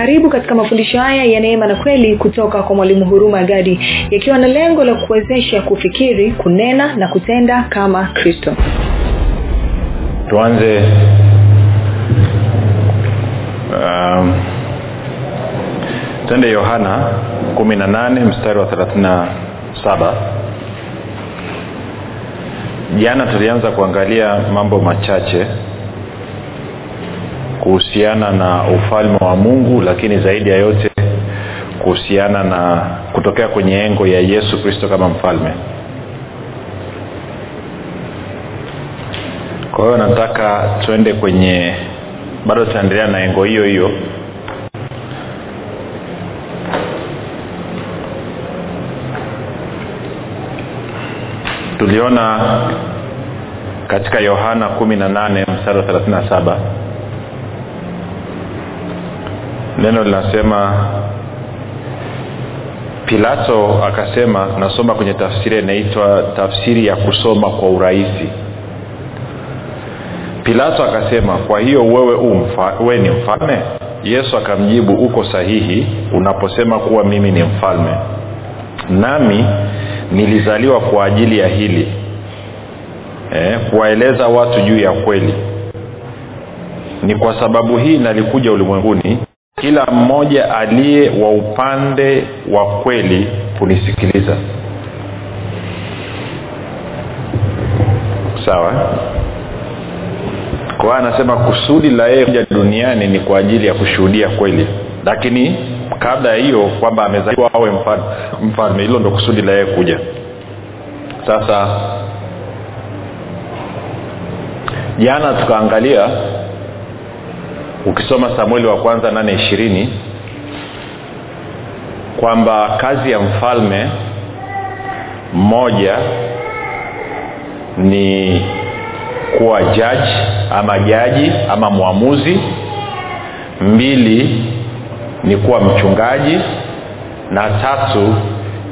karibu katika mafundisho haya ya neema na kweli kutoka kwa mwalimu huruma gadi yakiwa na lengo la kuwezesha kufikiri kunena na kutenda kama kristo. Tuanze um, twende yohana kumi na nane mstari wa thelathini na saba. Jana tulianza kuangalia mambo machache kuhusiana na ufalme wa mungu lakini zaidi ya yote kuhusiana na kutokea kwenye engo ya yesu kristo kama mfalme. Kwa hiyo nataka tuende kwenye bado tutaendelea na engo hiyo hiyo. Tuliona katika yohana kumi na nane mstari wa thelathini na saba neno linasema pilato akasema nasoma kwenye tafsiri inaitwa tafsiri ya kusoma kwa urahisi. Pilato akasema kwa hiyo wewe umfa, we ni mfalme? Yesu akamjibu uko sahihi unaposema kuwa mimi ni mfalme. Nami nilizaliwa kwa ajili ya hili eh, kuwaeleza watu juu ya kweli. Ni kwa sababu hii nalikuja ulimwenguni kila mmoja aliye wa upande wa kweli kunisikiliza. Sawa? Kwa anasema kusudi la yeye kuja duniani ni kwa ajili ya kushuhudia kweli. Lakini kabla ya hiyo kwamba amezaliwa awe mfalme hilo ndo kusudi la yeye kuja. Sasa jana tukaangalia ukisoma samueli wa kwanza nane ishirini kwamba kazi ya mfalme mmoja ni kuwa jaji ama jaji ama mwamuzi. Mbili ni kuwa mchungaji. Na tatu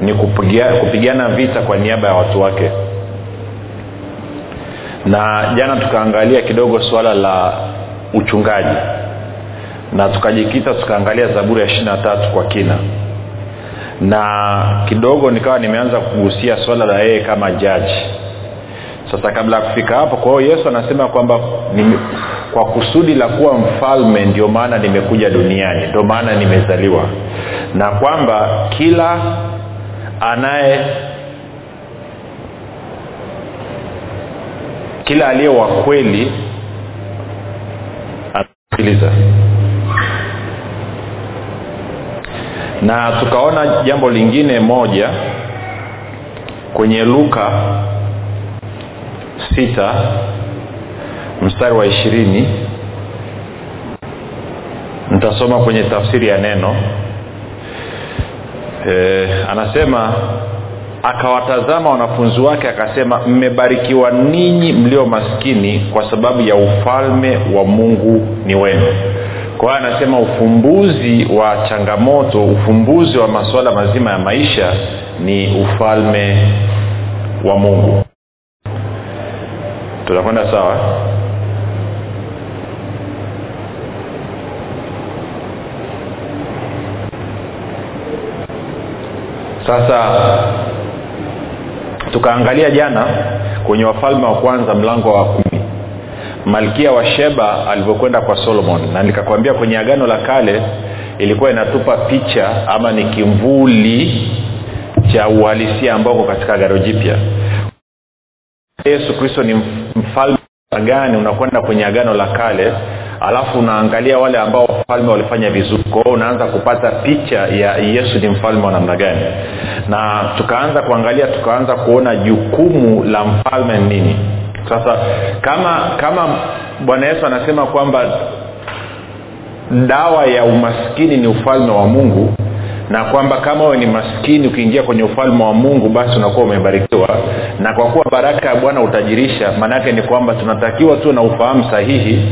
ni kupigia, kupigana vita kwa niaba ya watu wake. Na jana tukaangalia kidogo suala la uchungaji na tukajikita tukaangalia zaburi ya ishiri na tatu kwa kina. Na kidogo nikawa nimeanza kugusia swala la yeye kama jaji. Sasa kabla ya kufika hapo kwa hiyo yesu anasema kwamba kwa kusudi la kuwa mfalme ndio maana nimekuja duniani ndio maana nimezaliwa. Na kwamba kila anaye kila aliye wa kweli anasikiliza na tukaona jambo lingine moja kwenye luka sita mstari wa ishirini. Nitasoma kwenye tafsiri ya neno. E, anasema akawatazama wanafunzi wake akasema mmebarikiwa ninyi mlio maskini kwa sababu ya ufalme wa mungu ni wenu kwa hiyo anasema ufumbuzi wa changamoto ufumbuzi wa masuala mazima ya maisha ni ufalme wa mungu. Tunakwenda sawa? Sasa tukaangalia jana kwenye wafalme wa kwanza mlango wa malkia wa sheba alivyokwenda kwa solomon. Na nikakwambia kwenye agano la kale ilikuwa inatupa picha ama ni kimvuli cha uhalisia ambao uko katika agano jipya. Yesu kristo ni mfalme gani unakwenda kwenye agano la kale alafu unaangalia wale ambao wafalme walifanya vizuri. Kwao unaanza kupata picha ya yesu ni mfalme wa namna gani. Na tukaanza kuangalia tukaanza kuona jukumu la mfalme ni nini sasa kama kama bwana yesu anasema kwamba dawa ya umaskini ni ufalme wa mungu na kwamba kama wewe ni maskini ukiingia kwenye ufalme wa mungu basi unakuwa umebarikiwa. Na kwa kuwa baraka ya bwana utajirisha maanaake ni kwamba tunatakiwa tuwe na ufahamu sahihi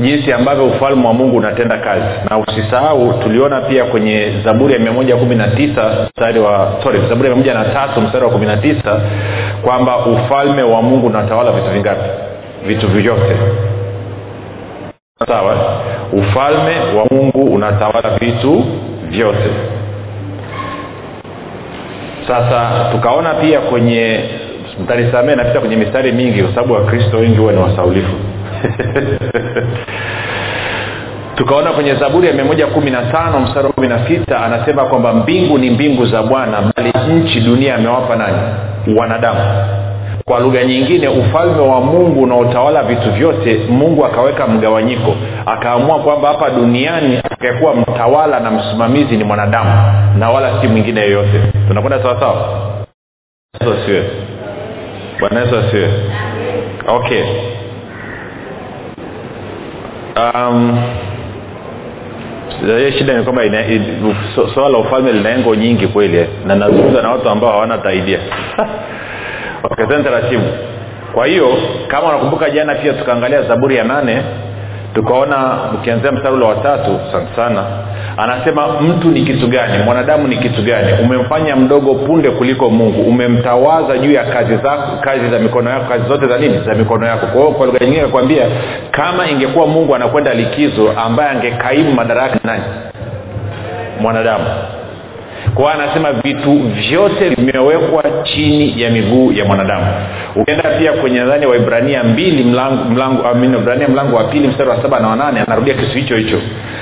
jinsi ambavyo ufalme wa mungu unatenda kazi. Na usisahau tuliona pia kwenye zaburi ya mia moja kumi na tisa mstari wa sorry zaburi ya mia moja na tatu mstari wa kumi na tisa kwamba ufalme wa mungu unatawala vitu vingapi? Vitu vyote. Sawa? Ufalme wa mungu unatawala vitu vyote. Sasa tukaona pia kwenye mtanisamee napita kwenye mistari mingi kwa sababu wakristo wengi huwa ni wasaulifu tukaona kwenye zaburi ya mia moja kumi na tano mstari kumi na sita anasema kwamba mbingu ni mbingu za bwana bali nchi dunia amewapa nani? Wanadamu. Kwa lugha nyingine ufalme wa mungu unaotawala vitu vyote mungu akaweka mgawanyiko. Akaamua kwamba hapa duniani atakayekuwa mtawala na msimamizi ni mwanadamu na wala si mwingine yoyote tunakwenda sawasawa bwana yesu asiwe okay um, shida ni kwamba swala la ufalme lina engo nyingi kweli na nazungumza na watu ambao hawana taidia okay, taratibu. Kwa hiyo kama unakumbuka jana pia tukaangalia zaburi ya nane tukaona ukianzia mstari wa tatu sana sana anasema mtu ni kitu gani? Mwanadamu ni kitu gani? Umemfanya mdogo punde kuliko mungu. Umemtawaza juu ya kazi zako kazi za mikono yako kazi zote za nini? Za mikono yako. Kwa hiyo kwa lugha nyingine akakwambia kama ingekuwa mungu anakwenda likizo ambaye angekaimu madaraka nani? Mwanadamu kwa hiyo anasema vitu vyote vimewekwa chini ya miguu ya mwanadamu. Ukienda pia kwenye nadhani waibrania mbili mlango mlango ibrania mlango wa pili mstari wa saba na wanane anarudia kitu hicho hicho.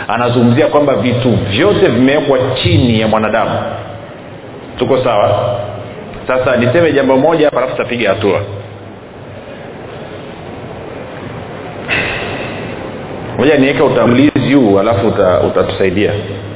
Anazungumzia kwamba vitu vyote vimewekwa chini ya mwanadamu. Tuko sawa? Sasa niseme jambo moja hapa alafu tutapiga hatua. Moja niweke utangulizi huu alafu utatusaidia. uta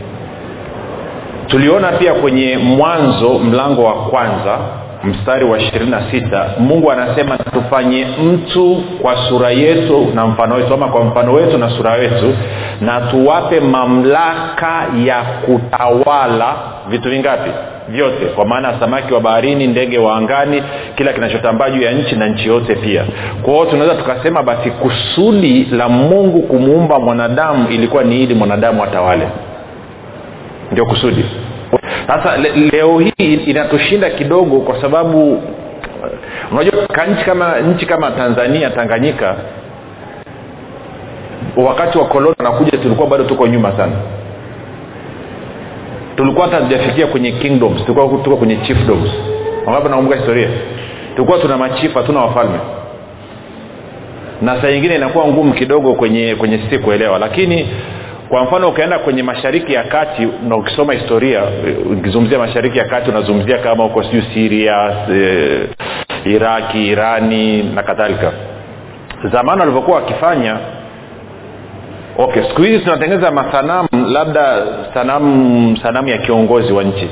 tuliona pia kwenye mwanzo mlango wa kwanza mstari wa ishirini na sita mungu anasema tufanye mtu kwa sura yetu na mfano wetu ama kwa mfano wetu na sura wetu na tuwape mamlaka ya kutawala vitu vingapi? Vyote. Kwa maana samaki wa baharini ndege wa angani kila kinachotambaa juu ya nchi na nchi yote pia. Kwa hiyo tunaweza tukasema basi kusudi la mungu kumuumba mwanadamu ilikuwa ni ili mwanadamu atawale. Ndio kusudi sasa le, leo hii inatushinda kidogo kwa sababu unajua nchi kama nchi kama tanzania tanganyika wakati wa koloni wanakuja tulikuwa bado tuko nyuma sana. Tulikuwa hata hatujafikia kwenye kingdoms tulikuwa tuko kwenye chiefdoms. Wangapi nakumbuka historia? Tulikuwa tuna machifu hatuna wafalme. Na saa nyingine inakuwa ngumu kidogo kwenye kwenye sisi kuelewa lakini kwa mfano ukaenda kwenye mashariki ya kati na ukisoma historia ukizungumzia mashariki ya kati unazungumzia kama huko sijuu siria e, iraki irani na kadhalika. Zamani walivyokuwa wakifanya okay siku hizi tunatengeneza masanamu labda sanamu sanamu ya kiongozi wa nchi.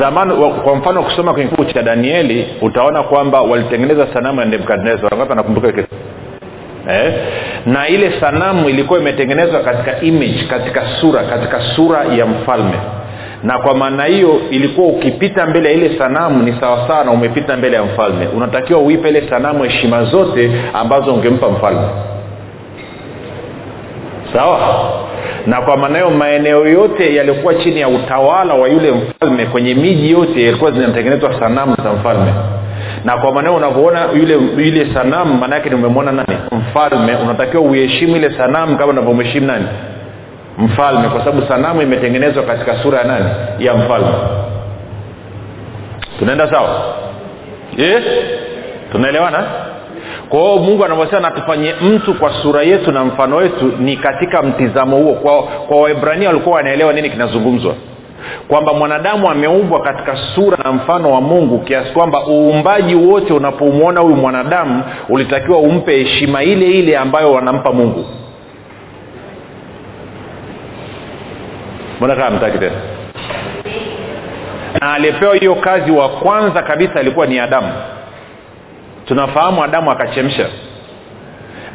Zamani kwa mfano ukisoma kwenye kitabu cha danieli utaona kwamba walitengeneza sanamu ya nebukadnezar. Wangapi anakumbuka eh? na ile sanamu ilikuwa imetengenezwa katika image katika sura katika sura ya mfalme. Na kwa maana hiyo ilikuwa ukipita mbele ya ile sanamu ni sawasawa na umepita mbele ya mfalme. Unatakiwa uipe ile sanamu heshima zote ambazo ungempa mfalme. Sawa? Na kwa maana hiyo maeneo yote yaliyokuwa chini ya utawala wa yule mfalme. Kwenye miji yote yalikuwa zinatengenezwa sanamu za mfalme na kwa maneo unavyoona yule yule sanamu maanaake ni umemwona nani? Mfalme. Unatakiwa uiheshimu ile sanamu kama unavyomheshimu nani? Mfalme. Kwa sababu sanamu imetengenezwa katika sura ya nani? Ya mfalme. Tunaenda sawa? Yes? tunaelewana? Kwa hiyo mungu anavyosema natufanyie mtu kwa sura yetu na mfano wetu ni katika mtizamo huo. Kwa waibrania walikuwa wanaelewa nini kinazungumzwa kwamba mwanadamu ameumbwa katika sura na mfano wa mungu kiasi kwamba uumbaji wote unapomwona huyu mwanadamu ulitakiwa umpe heshima ile ile ambayo wanampa mungu. Mbona mtaki tena? Na aliyepewa hiyo kazi wa kwanza kabisa alikuwa ni adamu. Tunafahamu adamu akachemsha.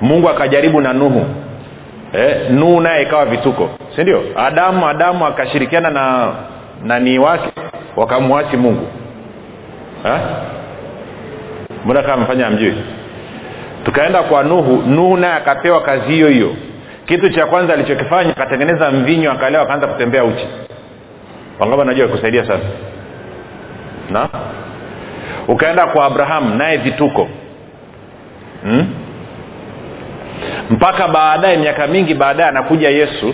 Mungu akajaribu na nuhu eh, nuhu naye ikawa vituko. Si ndio? Adamu adamu akashirikiana na nanii wake wakamwasi mungu. Mbona kama amefanya amjui tukaenda kwa nuhu nuhu naye akapewa kazi hiyo hiyo. Kitu cha kwanza alichokifanya akatengeneza mvinyo akalewa akaanza kutembea uchi. Wangaba najua kusaidia sana? Na? Ukaenda kwa abrahamu naye vituko. Hmm? Mpaka baadaye miaka mingi baadaye anakuja yesu.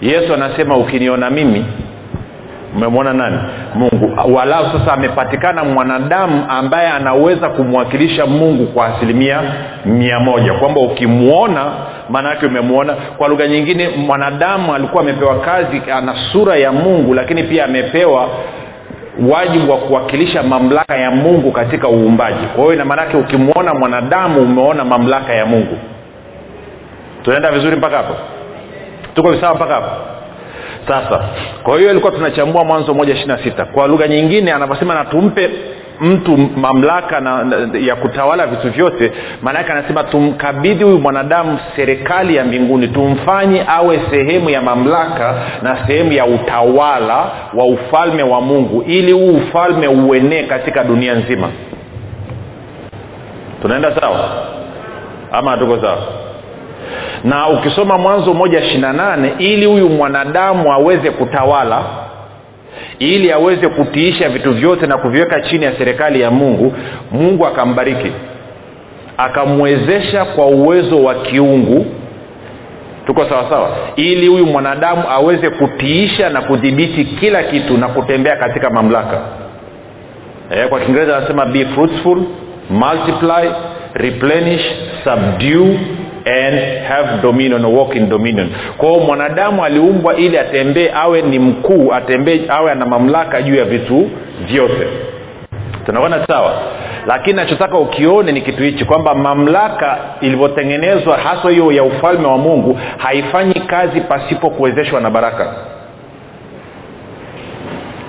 Yesu anasema ukiniona mimi umemwona nani? Mungu. Walau sasa amepatikana mwanadamu ambaye anaweza kumwakilisha mungu kwa asilimia mia moja. Kwamba ukimwona maana yake umemwona. Kwa lugha nyingine mwanadamu alikuwa amepewa kazi ana sura ya mungu lakini pia amepewa wajibu wa kuwakilisha mamlaka ya mungu katika uumbaji. Kwa hiyo inamaanake ukimwona mwanadamu umeona mamlaka ya mungu tunaenda vizuri mpaka hapo? Tuko visawa mpaka hapo? Sasa kwa hiyo ilikuwa tunachambua mwanzo moja ishiri na sita. Kwa lugha nyingine anavyosema na tumpe mtu mamlaka na, na, ya kutawala vitu vyote maanake anasema tumkabidhi huyu mwanadamu serikali ya mbinguni tumfanye awe sehemu ya mamlaka na sehemu ya utawala wa ufalme wa mungu ili huu ufalme uenee katika dunia nzima. Tunaenda sawa? Ama hatuko sawa na ukisoma mwanzo moja ishirina nane ili huyu mwanadamu aweze kutawala ili aweze kutiisha vitu vyote na kuviweka chini ya serikali ya mungu mungu akambariki. Akamwezesha kwa uwezo wa kiungu. Tuko sawasawa sawa. ili huyu mwanadamu aweze kutiisha na kudhibiti kila kitu na kutembea katika mamlaka. E, kwa kiingereza anasema be fruitful multiply replenish subdue and have dominion walk in dominion. Kwao mwanadamu aliumbwa ili atembee awe ni mkuu atembee awe ana mamlaka juu ya vitu vyote. Tunakwenda sawa? Lakini nachotaka ukione ni kitu hichi kwamba mamlaka ilivyotengenezwa haswa hiyo ya ufalme wa mungu haifanyi kazi pasipo kuwezeshwa na baraka.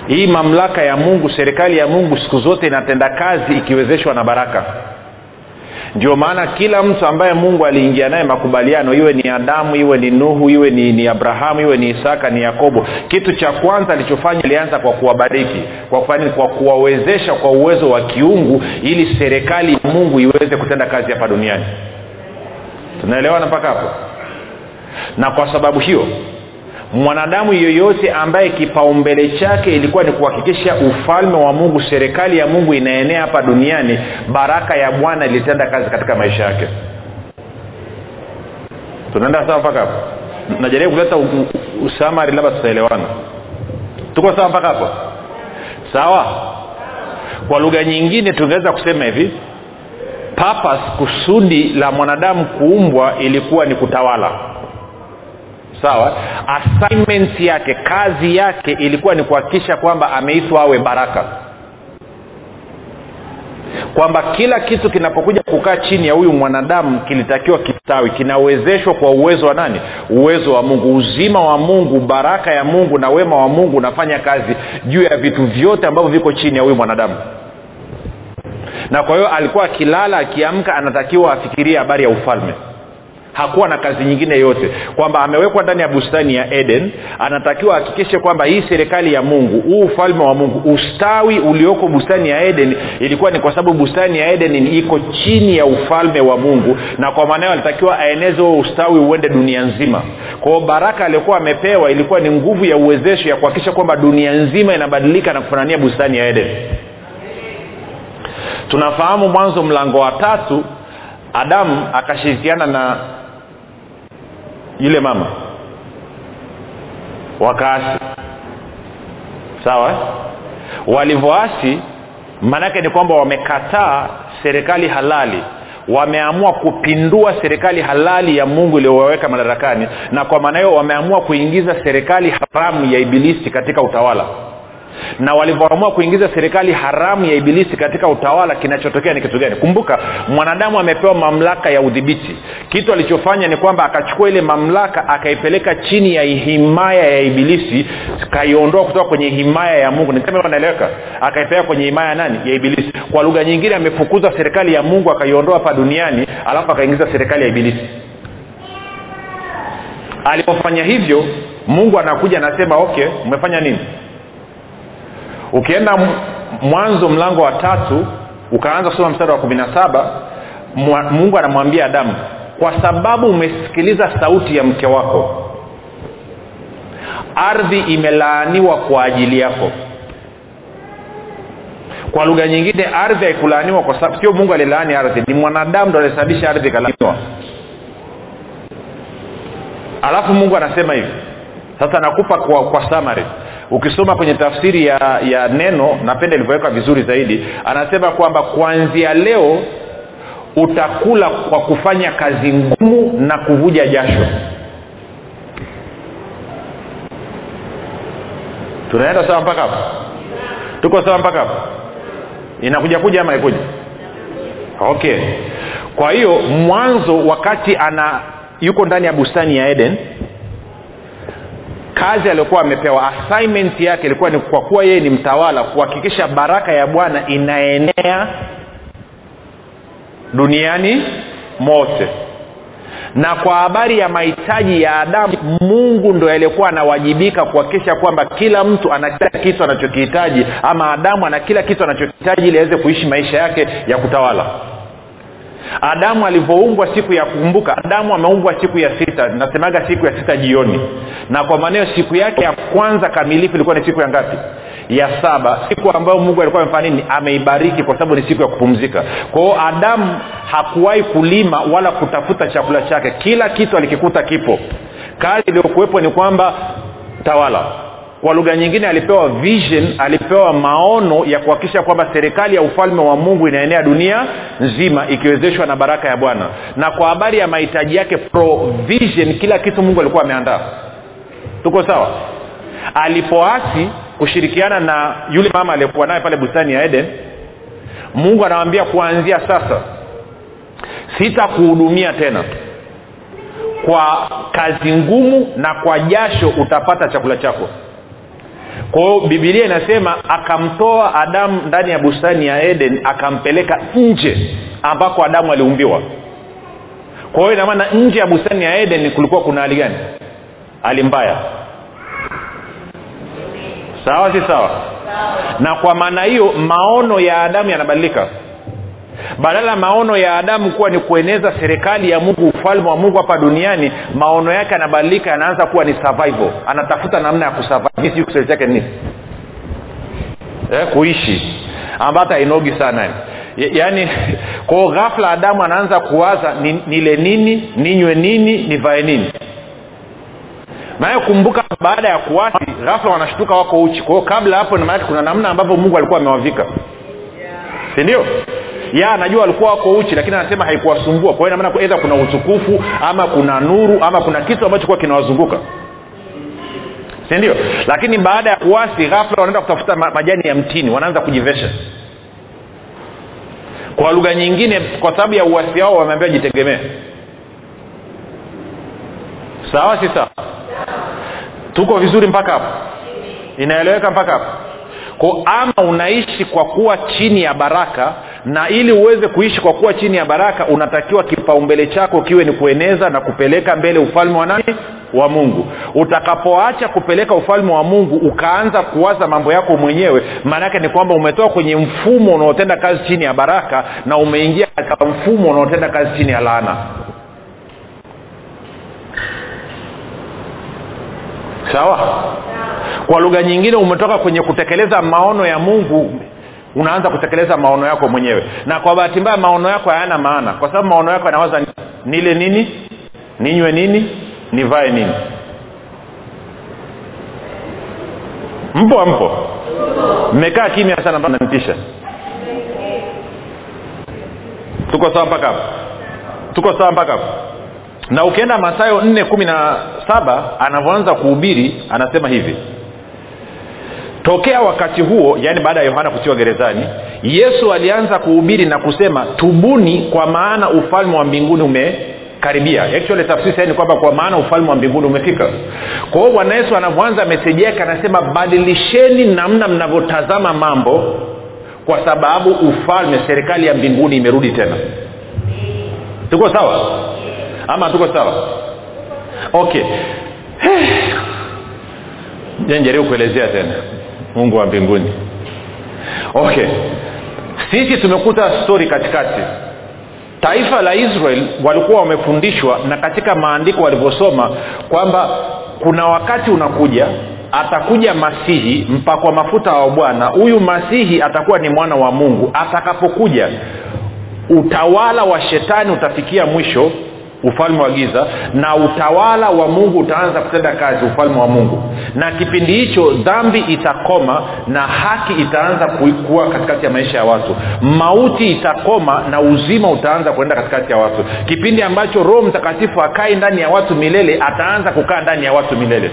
Hii mamlaka ya mungu serikali ya mungu siku zote inatenda kazi ikiwezeshwa na baraka ndio maana kila mtu ambaye mungu aliingia naye makubaliano iwe ni adamu iwe ni nuhu iwe ni, ni abrahamu iwe ni isaka ni yakobo kitu cha kwanza alichofanya ilianza kwa kuwabariki kwa kwa kuwawezesha kwa uwezo wa kiungu ili serikali ya mungu iweze kutenda kazi hapa duniani. Tunaelewana mpaka hapo? Na kwa sababu hiyo mwanadamu yeyote ambaye kipaumbele chake ilikuwa ni kuhakikisha ufalme wa mungu serikali ya mungu inaenea hapa duniani baraka ya bwana ilitenda kazi katika maisha yake. Tunaenda sawa mpaka hapo? Najaribu kuleta usamari labda tutaelewana. Tuko sawa mpaka hapo? Sawa? Kwa lugha nyingine tungeweza kusema hivi papas kusudi la mwanadamu kuumbwa ilikuwa ni kutawala sawa assignment yake kazi yake ilikuwa ni kuhakikisha kwamba ameitwa awe baraka. Kwamba kila kitu kinapokuja kukaa chini ya huyu mwanadamu kilitakiwa kistawi kinawezeshwa kwa uwezo wa nani? Uwezo wa mungu. Uzima wa mungu baraka ya mungu na wema wa mungu unafanya kazi juu ya vitu vyote ambavyo viko chini ya huyu mwanadamu. Na kwa hiyo alikuwa akilala akiamka anatakiwa afikirie habari ya ufalme hakuwa na kazi nyingine yote. Kwamba amewekwa ndani ya bustani ya eden anatakiwa ahakikishe kwamba hii serikali ya mungu huu ufalme wa mungu ustawi ulioko bustani ya eden ilikuwa ni kwa sababu bustani ya eden iko chini ya ufalme wa mungu na kwa maana hiyo alitakiwa aeneze huo ustawi uende dunia nzima. Kwao baraka aliyokuwa amepewa ilikuwa ni nguvu ya uwezesho ya kuhakikisha kwamba dunia nzima inabadilika na kufanania bustani ya eden. Tunafahamu mwanzo mlango wa tatu adamu akashirikiana na yule mama. Wakaasi. Sawa? Walivyoasi maanaake ni kwamba wamekataa serikali halali. Wameamua kupindua serikali halali ya mungu iliyowaweka madarakani. Na kwa maana hiyo wameamua kuingiza serikali haramu ya ibilisi katika utawala na walivyoamua kuingiza serikali haramu ya ibilisi katika utawala kinachotokea ni kitu gani? Kumbuka mwanadamu amepewa mamlaka ya udhibiti. Kitu alichofanya ni kwamba akachukua ile mamlaka akaipeleka chini ya himaya ya ibilisi kaiondoa kutoka kwenye himaya ya mungu. Naeleweka akaipeleka kwenye himaya ya nani? Ya ibilisi. Kwa lugha nyingine amefukuza serikali ya mungu akaiondoa hapa duniani alafu akaingiza serikali ya ibilisi. Alipofanya hivyo mungu anakuja anasema okay umefanya nini ukienda mwanzo mlango wa tatu ukaanza kusoma mstari wa kumi na saba mungu anamwambia adamu kwa sababu umesikiliza sauti ya mke wako ardhi imelaaniwa kwa ajili yako. Kwa lugha nyingine ardhi haikulaaniwa kwa sababu sio mungu alilaani ardhi ni mwanadamu ndo alisababisha ardhi ikalaaniwa. Alafu mungu anasema hivi sasa nakupa kwa, kwa summary ukisoma kwenye tafsiri ya ya neno napenda ilivyoweka vizuri zaidi anasema kwamba kuanzia leo utakula kwa kufanya kazi ngumu na kuvuja jasho. Tunaenda sawa mpaka hapo? Tuko sawa mpaka hapo? Inakuja kuja ama ikuja okay. Kwa hiyo mwanzo wakati ana yuko ndani ya bustani ya eden kazi aliyokuwa amepewa assignment yake ilikuwa ni kwa kuwa yeye ni mtawala kuhakikisha baraka ya bwana inaenea duniani mote. Na kwa habari ya mahitaji ya adamu mungu ndo aliyekuwa anawajibika kuhakikisha kwamba kila mtu ana kila kitu anachokihitaji ama adamu ana kila kitu anachokihitaji ili aweze kuishi maisha yake ya kutawala adamu alivyoumbwa siku ya kumbuka adamu ameumbwa siku ya sita nasemaga siku ya sita jioni. Na kwa maanao siku yake ya kwanza kamilifu ilikuwa ni siku ya ngapi? Ya saba. Siku ambayo mungu alikuwa amefanya nini? Ameibariki kwa sababu ni siku ya kupumzika. Kwa adamu hakuwahi kulima wala kutafuta chakula chake. Kila kitu alikikuta kipo. Kazi iliyokuwepo ni kwamba tawala kwa lugha nyingine alipewa vision alipewa maono ya kuhakikisha kwamba serikali ya ufalme wa mungu inaenea dunia nzima ikiwezeshwa na baraka ya bwana. Na kwa habari ya mahitaji yake provision kila kitu mungu alikuwa ameandaa. Tuko sawa? Alipoasi kushirikiana na yule mama aliyekuwa naye pale bustani ya eden mungu anawambia kuanzia sasa sitakuhudumia tena. Kwa kazi ngumu na kwa jasho utapata chakula chako kwa hiyo bibilia inasema akamtoa adamu ndani ya bustani ya eden akampeleka nje ambako adamu aliumbiwa. Kwa hiyo inamaana nje ya bustani ya eden kulikuwa kuna hali gani? Hali mbaya. Sawa si sawa. Na kwa maana hiyo maono ya adamu yanabadilika badala maono ya adamu kuwa ni kueneza serikali ya mungu ufalme wa mungu hapa duniani maono yake yanabadilika yanaanza kuwa ni survival. Anatafuta namna ya kusurvive. Sijui kiswahili chake nini. Eh, kuishi. Ambayo hata inogi sana yaani kwao ghafla adamu anaanza kuwaza ni, nile nini ninywe nini nivae nini. Maana kumbuka baada ya kuwasi ghafla wanashtuka wako uchi. Kwao kabla hapo maanake kuna namna ambavyo mungu alikuwa amewavika. Sindio ya najua walikuwa wako uchi lakini anasema haikuwasumbua. Kwa hiyo namaana edha kuna utukufu ama kuna nuru ama kuna kitu ambacho kuwa kinawazunguka. Sindio lakini baada ya kuwasi ghafla wanaenda kutafuta majani ya mtini wanaanza kujivesha. Kwa lugha nyingine kwa sababu ya uwasi wao wameambia jitegemee. Sawa si sawa? Tuko vizuri mpaka hapo? Inaeleweka mpaka hapo ko ama unaishi kwa kuwa chini ya baraka na ili uweze kuishi kwa kuwa chini ya baraka unatakiwa kipaumbele chako kiwe ni kueneza na kupeleka mbele ufalme wa nani? Wa mungu. Utakapoacha kupeleka ufalme wa mungu ukaanza kuwaza mambo yako mwenyewe maanaake ni kwamba umetoka kwenye mfumo unaotenda kazi chini ya baraka na umeingia katika mfumo unaotenda kazi chini ya laana. Sawa kwa lugha nyingine umetoka kwenye kutekeleza maono ya mungu unaanza kutekeleza maono yako mwenyewe. Na kwa bahati mbaya maono yako hayana maana. Kwa sababu maono yako yanawaza nile nini ninywe nini nivae nini. Mpo mpo? Mmekaa kimya sana nanitisha tuko sawa mpaka hapo? Tuko sawa mpaka hapo? Na ukienda masayo nne kumi na saba anavyoanza kuhubiri anasema hivi tokea wakati huo yaani baada ya yohana kutiwa gerezani yesu alianza kuhubiri na kusema tubuni kwa maana ufalme wa mbinguni umekaribia. Actually tafsiri ni kwamba kwa maana ufalme wa mbinguni umefika. Kwa hiyo bwana yesu anavyoanza meseji yake anasema badilisheni namna mnavyotazama mambo kwa sababu ufalme serikali ya mbinguni imerudi tena. Tuko sawa? Ama tuko sawa? Okay. Jaribu kuelezea tena mungu wa mbinguni. Okay. Sisi tumekuta stori katikati. Taifa la israel walikuwa wamefundishwa na katika maandiko walivyosoma kwamba kuna wakati unakuja atakuja masihi mpakwa mafuta wa bwana. Huyu masihi atakuwa ni mwana wa mungu. Atakapokuja utawala wa shetani utafikia mwisho ufalme wa giza na utawala wa mungu utaanza kutenda kazi ufalme wa mungu. Na kipindi hicho dhambi itakoma na haki itaanza kuwa katikati ya maisha ya watu. Mauti itakoma na uzima utaanza kuenda katikati ya watu. Kipindi ambacho roho mtakatifu akai ndani ya watu milele ataanza kukaa ndani ya watu milele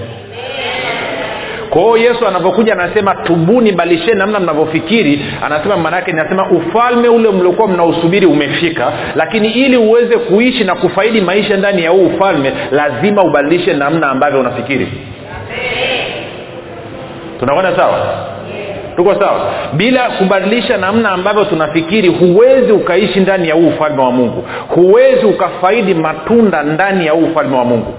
kwa hiyo yesu anavyokuja anasema tubuni balisheni namna mnavyofikiri. Anasema maanaake nasema ufalme ule mliokuwa mnausubiri umefika. Lakini ili uweze kuishi na kufaidi maisha ndani ya huu ufalme lazima ubadilishe namna ambavyo unafikiri. Tunakwenda sawa? Tuko sawa? Bila kubadilisha namna ambavyo tunafikiri huwezi ukaishi ndani ya huu ufalme wa mungu. Huwezi ukafaidi matunda ndani ya huu ufalme wa mungu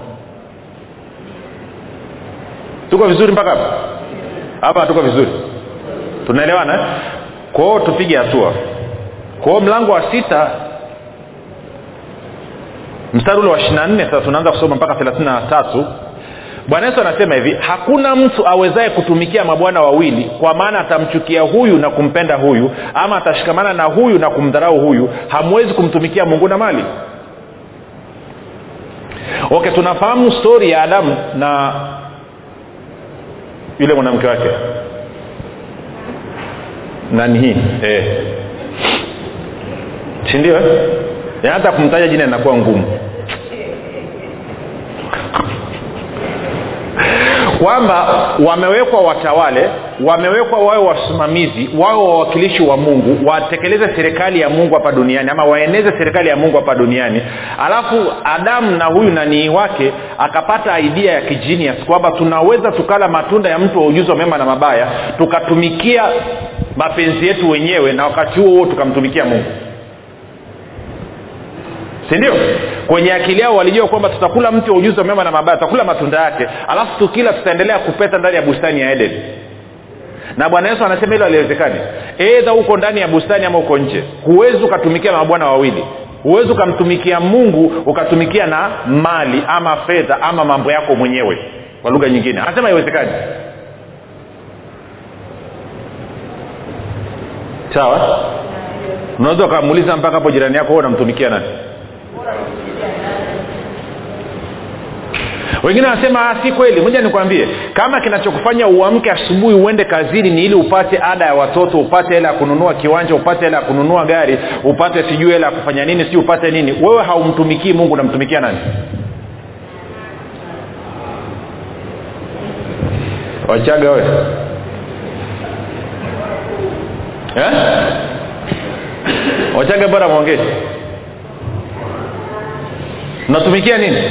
tuko vizuri mpaka hapo hapa tuko vizuri. Tunaelewana kwao tupige hatua. Kwao mlango wa sita mstari ule wa ishiri na nne sasa tunaanza kusoma mpaka thelathini na tatu. Bwana yesu anasema hivi hakuna mtu awezaye kutumikia mabwana wawili kwa maana atamchukia huyu na kumpenda huyu ama atashikamana na huyu na kumdharau huyu. Hamwezi kumtumikia mungu na mali. Okay tunafahamu stori ya adamu na yule mwanamke wake nani hii eh. sindio eh? hata kumtaja jina inakuwa ngumu kwamba wamewekwa watawale wamewekwa wawe wasimamizi wawe wawakilishi wa mungu watekeleze serikali ya mungu hapa duniani ama waeneze serikali ya mungu hapa duniani. Alafu adamu na huyu nanii wake akapata idea ya kijinias kwamba tunaweza tukala matunda ya mtu wa ujuzi wa mema na mabaya tukatumikia mapenzi yetu wenyewe na wakati huo huo tukamtumikia mungu sindio kwenye akili yao walijua kwamba tutakula mti wa ujuzi wa mema na mabaya tutakula matunda yake. Alafu tukila tutaendelea kupeta ndani ya bustani ya eden. Na bwana yesu anasema hilo aliwezekani edha huko ndani ya bustani ama huko nje. Huwezi ukatumikia na mabwana wawili. Huwezi ukamtumikia mungu ukatumikia na mali ama fedha ama mambo yako mwenyewe. Kwa lugha nyingine. Anasema haiwezekani. Sawa? Unaweza ukamuuliza mpaka hapo jirani yako unamtumikia nani wengine wanasema si kweli. Moja nikwambie kama kinachokufanya uamke asubuhi uende kazini ni ili upate ada ya watoto upate hela ya kununua kiwanja upate hela ya kununua gari upate sijui hela ya kufanya nini si upate nini. Wewe haumtumikii mungu unamtumikia nani? Wachaga we eh? wachaga bora mwongezi unatumikia nini?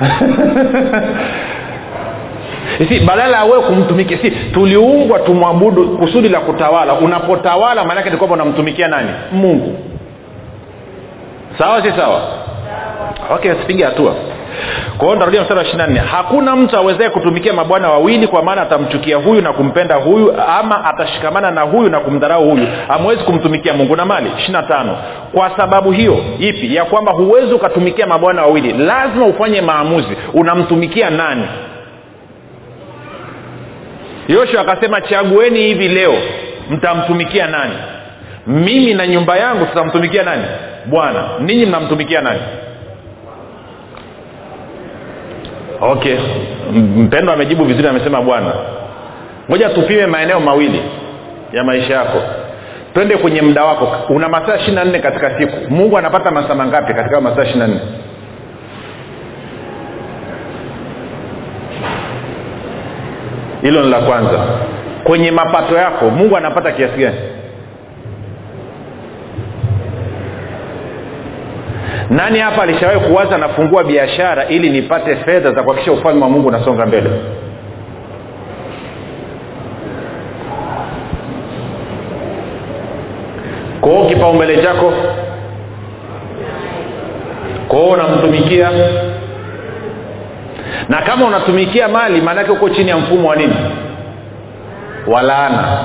Si badala ya wewe kumtumikia si tuliumbwa tumwabudu kusudi la kutawala. Unapotawala maanake ni kwamba unamtumikia nani? Mungu. Sawa si sawa? Okay sipige hatua kwa hiyo ntarudia mstari wa ishiri nne. Hakuna mtu awezae kutumikia mabwana wawili kwa maana atamchukia huyu na kumpenda huyu ama atashikamana na huyu na kumdharau huyu. Hamwezi kumtumikia mungu na mali. Ishiri na tano. Kwa sababu hiyo ipi? Ya kwamba huwezi ukatumikia mabwana wawili. Lazima ufanye maamuzi. Unamtumikia nani? Yoshua akasema chagueni hivi leo mtamtumikia nani? Mimi na nyumba yangu tutamtumikia nani? Bwana. Ninyi mnamtumikia nani okay. Mpendo amejibu vizuri amesema bwana ngoja tupime maeneo mawili ya maisha yako. Twende kwenye muda wako. Una masaa ishiri na nne katika siku. Mungu anapata masaa mangapi katika masaa ishiri na nne? Hilo ni la kwanza. Kwenye mapato yako mungu anapata kiasi gani nani hapa alishawahi kuwaza nafungua biashara ili nipate fedha za kuhakikisha ufalme wa mungu unasonga mbele? Kwao kipaumbele chako? Kwao unamtumikia? Na kama unatumikia mali maanake uko chini ya mfumo wa nini? Wa laana.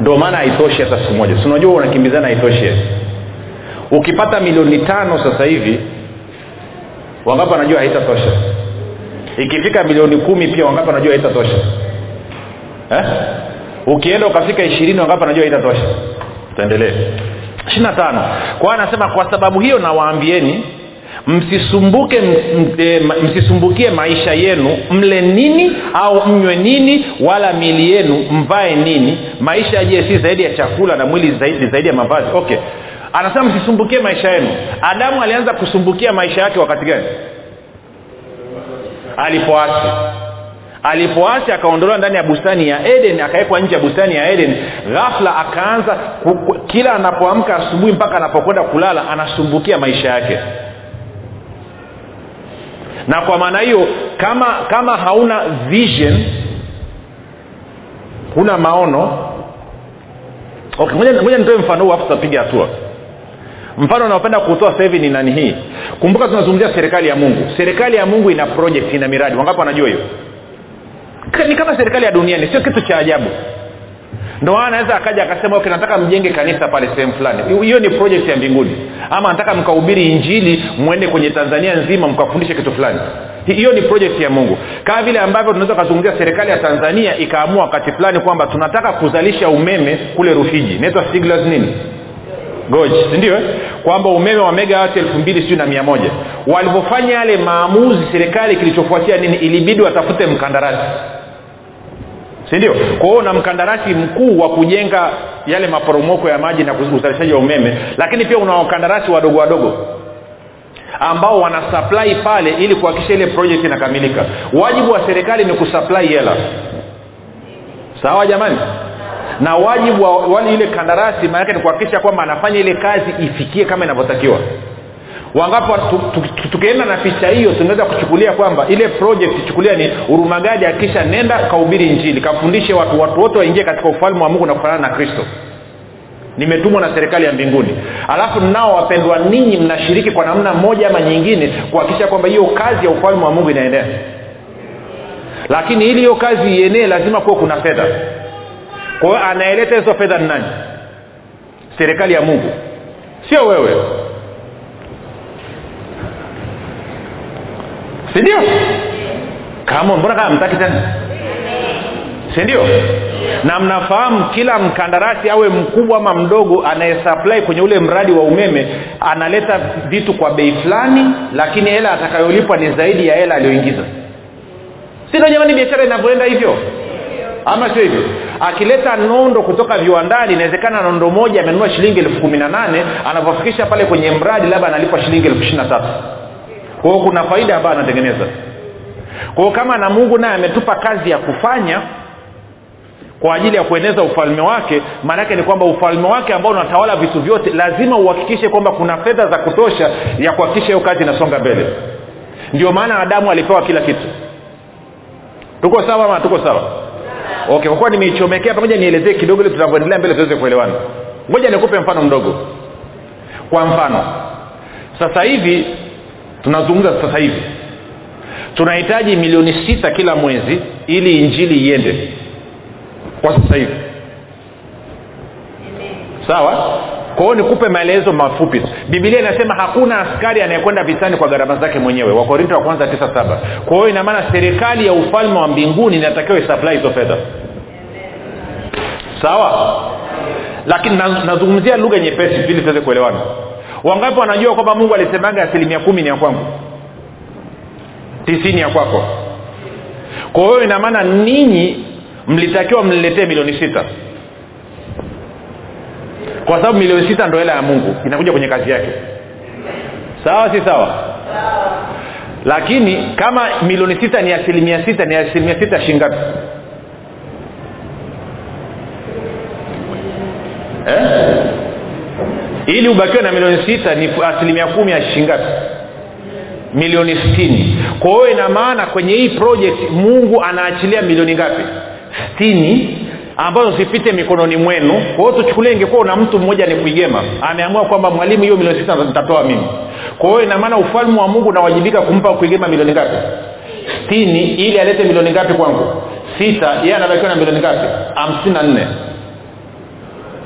Ndio maana haitoshi hata siku moja. Si unajua unakimbizana haitoshi ukipata milioni tano sasa hivi wangapi wanajua haitatosha? Ikifika milioni kumi pia wangapi wanajua haitatosha? Eh? ukienda ukafika ishirini wangapi wanajua haitatosha? Tuendelee. Ishirina tano. Kwa anasema kwa sababu hiyo nawaambieni msisumbuke e, ma- msisumbukie maisha yenu mle nini au mnywe nini wala mili yenu mvae nini. Maisha je si zaidi ya chakula na mwili zaidi, zaidi ya mavazi. Okay anasema msisumbukie maisha yenu. Adamu alianza kusumbukia maisha yake wakati gani? Alipoasi. Alipoasi akaondolewa ndani ya bustani ya eden akawekwa nje ya bustani ya eden. Ghafla akaanza kila anapoamka asubuhi mpaka anapokwenda kulala anasumbukia maisha yake. Na kwa maana hiyo kama kama hauna vision huna maono okay, ngoja nitoe mfano huu afu tutapiga hatua mfano unaopenda kutoa sasa hivi ni nani hii? Kumbuka tunazungumzia serikali ya mungu. Serikali ya mungu ina project ina miradi. Wangapi wanajua hiyo? Ni kama serikali ya duniani sio kitu cha ajabu. Ndo maana anaweza akaja akasema okay nataka mjenge kanisa pale sehemu fulani. Hiyo ni project ya mbinguni. Ama nataka mkahubiri injili mwende kwenye tanzania nzima mkafundishe kitu fulani. Hiyo ni project ya mungu. Kama vile ambavyo tunaweza ukazungumzia serikali ya tanzania ikaamua wakati fulani kwamba tunataka kuzalisha umeme kule rufiji inaitwa nini goj sindio eh? kwamba umeme wa megawati elfu mbili sijui na mia moja. Walivyofanya yale maamuzi serikali kilichofuatia nini? Ilibidi watafute mkandarasi. Sindio? Kwa hiyo na mkandarasi mkuu wa kujenga yale maporomoko ya maji na uzalishaji wa umeme lakini pia una wakandarasi wadogo wadogo ambao wana supply pale ili kuhakikisha ile project inakamilika. Wajibu wa serikali ni kusupply hela. Sawa jamani na wajibu wa wale ile kandarasi maanake ni kuhakikisha kwamba anafanya ile kazi ifikie kama inavyotakiwa. Wangapo tu- tu- tu- tukienda na picha hiyo tunaweza kuchukulia kwamba ile project chukulia ni urumagadi akisha nenda kahubiri njili kafundishe watu watu wote waingie katika ufalme wa mungu na kufanana na kristo. Nimetumwa na serikali ya mbinguni. Alafu mnao wapendwa ninyi mnashiriki kwa namna moja ama nyingine kuhakikisha kwamba hiyo kazi ya ufalme wa mungu inaendea lakini ili hiyo kazi ienee lazima kuwa kuna fedha kwa hiyo anayeleta hizo fedha ni nani? Serikali ya mungu. Sio wewe. Sindio kama mbona kama mtaki tena? Sindio na mnafahamu kila mkandarasi awe mkubwa ama mdogo anayesupply kwenye ule mradi wa umeme analeta vitu kwa bei fulani lakini hela atakayolipwa ni zaidi ya hela aliyoingiza. Sindo jamani biashara inavyoenda hivyo ama sio hivyo. Akileta nondo kutoka viwandani inawezekana nondo moja amenunua shilingi elfu kumi na nane anavyofikisha pale kwenye mradi labda analipwa shilingi elfu ishiri na tatu. Kwa kuna faida ambayo anatengeneza. Kwahio kama na mungu naye ametupa kazi ya kufanya kwa ajili ya kueneza ufalme wake maanaake ni kwamba ufalme wake ambao unatawala vitu vyote lazima uhakikishe kwamba kuna fedha za kutosha ya kuhakikisha hiyo kazi inasonga mbele. Ndio maana adamu alipewa kila kitu. Tuko sawa ama tuko sawa okay kwa kuwa nimeichomekea pamoja nielezee kidogo ili tunavyoendelea mbele tuweze kuelewana. Ngoja nikupe mfano mdogo. Kwa mfano sasa hivi tunazungumza sasa hivi. Tunahitaji milioni sita kila mwezi ili injili iende. Kwa sasa hivi. Sawa kwa nikupe maelezo mafupi bibilia inasema hakuna askari anayekwenda vitani kwa gharama zake mwenyewe. Wakorinto wa kwanza tisa saba. Kwa hiyo inamaana serikali ya ufalme wa mbinguni inatakiwa isupply hizo fedha. Sawa? Lakini na- nazungumzia lugha nyepesi ili tuweze kuelewana. Wangapi wanajua kwamba mungu alisemaga asilimia kumi ni ya kwangu? Tisini ya kwako. Kwa hiyo inamaana ninyi mlitakiwa mniletee milioni sita kwa sababu milioni sita ndo hela ya mungu inakuja kwenye kazi yake. Sawa si sawa? Lakini kama milioni sita ni asilimia sita ni asilimia sita shingapi eh? ili ubakiwe na milioni sita ni asilimia kumi ya shingapi milioni stini kwa hiyo ina maana kwenye hii project mungu anaachilia milioni ngapi? Stini ambazo zipite mikononi mwenu. Kwa hiyo tuchukulie ingekuwa una mtu mmoja ni kuigema ameamua kwamba mwalimu hiyo milioni sita nitatoa mimi. Kwa hiyo inamaana ufalme wa mungu unawajibika kumpa kuigema milioni ngapi? Stini ili alete milioni ngapi kwangu? Sita yeye anabakiwa na milioni ngapi? Hamsini na nne.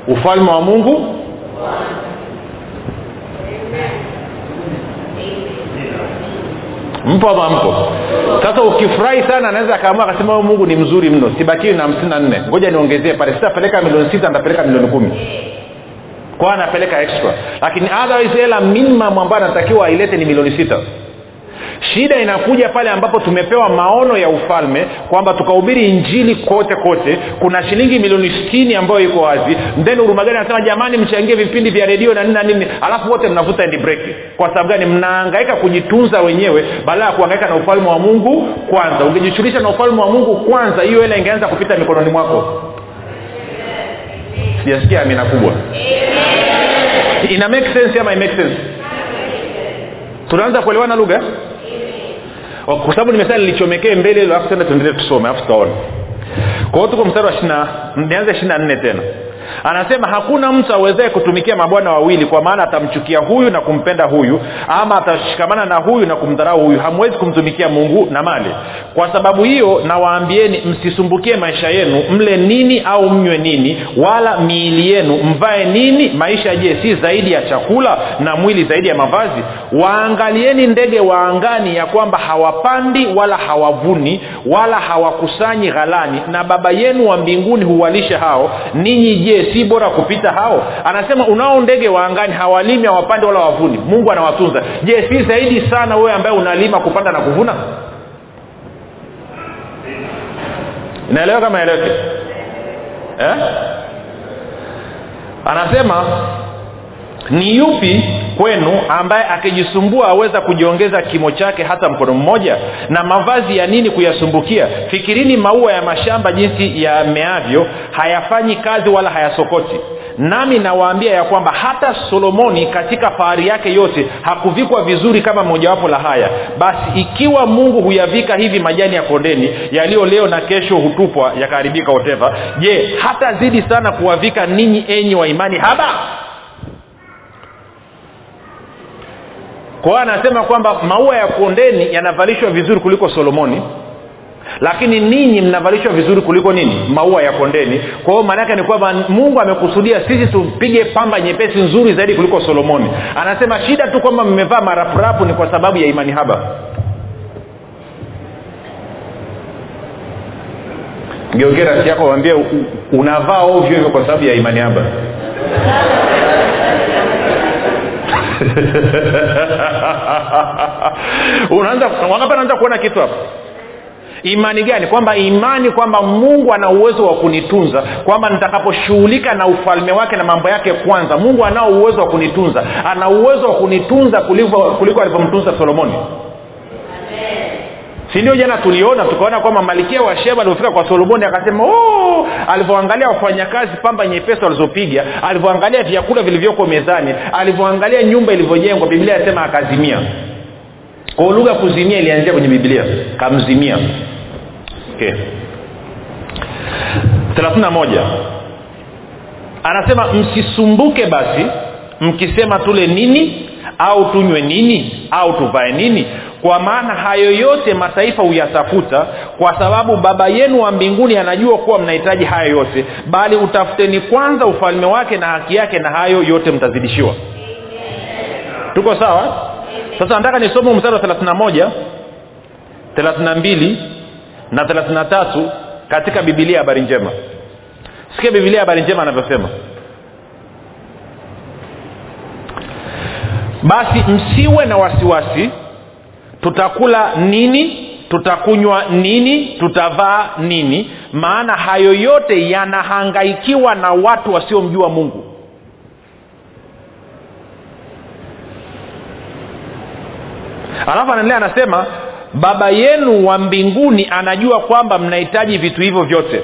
Ufalme wa mungu mpo ama mpo? Sasa ukifurahi sana anaweza akaamua akasema mungu ni mzuri mno sibakiwi na hamsini na nne. Ngoja niongezee pale. Sitapeleka milioni sita nitapeleka milioni kumi. Kwa anapeleka extra. Lakini otherwise hela minimum ambayo anatakiwa ailete ni milioni sita shida inakuja pale ambapo tumepewa maono ya ufalme kwamba tukahubiri injili kote kote. Kuna shilingi milioni stini ambayo iko wazi. Then urumagani anasema jamani mchangie vipindi vya redio na nini na nini. Alafu wote mnavuta end kwa sababu gani? Mnaangaika kujitunza wenyewe badala ya kuangaika na ufalme wa mungu kwanza. Ungejishughulisha na ufalme wa mungu kwanza hiyo hela ingeanza kupita mikononi mwako. Sijasikia amina kubwa. Ina make sense ama make sense? Tunaanza kuelewana lugha kwa sababu nimesema nilichomekee mbele hilo alafu tena tuendelee tusome alafu tutaona. Kwa hiyo tuko mstari wa nianze ishiri na nne tena anasema hakuna mtu awezae kutumikia mabwana wawili kwa maana atamchukia huyu na kumpenda huyu ama atashikamana na huyu na kumdharau huyu. Hamwezi kumtumikia mungu na mali. Kwa sababu hiyo nawaambieni msisumbukie maisha yenu mle nini au mnywe nini wala miili yenu mvae nini maisha je si zaidi ya chakula na mwili zaidi ya mavazi. Waangalieni ndege wa angani ya kwamba hawapandi wala hawavuni wala hawakusanyi ghalani. Na baba yenu wa mbinguni huwalisha hao. Ninyi je si bora kupita hao? Anasema unao ndege wa angani hawalimi hawapande wala wavuni mungu anawatunza. Je si zaidi sana wewe ambaye unalima kupanda na kuvuna? Inaelewa kama eleweke eh? anasema ni yupi kwenu ambaye akijisumbua aweza kujiongeza kimo chake hata mkono mmoja? Na mavazi ya nini kuyasumbukia? Fikirini maua ya mashamba jinsi yameavyo hayafanyi kazi wala hayasokoti. Nami nawaambia ya kwamba hata solomoni katika fahari yake yote hakuvikwa vizuri kama mojawapo la haya. Basi ikiwa mungu huyavika hivi majani ya kondeni yaliyo leo na kesho hutupwa yakaharibika oteva je hata zidi sana kuwavika ninyi enyi wa imani haba kwa hiyo anasema kwamba maua ya kondeni yanavalishwa vizuri kuliko solomoni lakini ninyi mnavalishwa vizuri kuliko nini? Maua ya kondeni. Kwa hiyo maanaake ni kwamba mungu amekusudia sisi tupige pamba nyepesi nzuri zaidi kuliko solomoni. Anasema shida tu kwamba mmevaa marapurapu ni kwa sababu ya imani haba. Geukee rafiki yako wambie unavaa ovyo hivyo kwa sababu ya imani haba unaanza wangapi kuona kitu hapo imani gani? Kwamba imani kwamba mungu ana uwezo wa kunitunza kwamba nitakaposhughulika na ufalme wake na mambo yake kwanza mungu anao uwezo wa kunitunza. Ana uwezo wa kunitunza kuliko alivyomtunza solomoni si ndio jana tuliona tukaona kwamba malikia wa sheba alivyofika kwa solomoni akasema oh! alivyoangalia wafanyakazi pamba nyepesi walizopiga alivyoangalia vyakula vilivyoko mezani alivyoangalia nyumba ilivyojengwa biblia inasema akazimia. Kwa lugha kuzimia ilianzia kwenye biblia. Kamzimia. Okay. thelathini moja. Anasema msisumbuke basi mkisema tule nini au tunywe nini au tuvae nini kwa maana hayo yote mataifa huyatafuta kwa sababu baba yenu wa mbinguni anajua kuwa mnahitaji hayo yote. Bali utafuteni kwanza ufalme wake na haki yake na hayo yote mtazidishiwa. Tuko sawa? Sasa nataka nisome mstari wa thelathina moja thelathina mbili na thelathina tatu katika bibilia habari njema. Sikia bibilia habari njema anavyosema basi msiwe na wasiwasi tutakula nini? Tutakunywa nini? Tutavaa nini? Maana hayo yote yanahangaikiwa na watu wasiomjua mungu. Alafu anaendelea anasema baba yenu wa mbinguni anajua kwamba mnahitaji vitu hivyo vyote.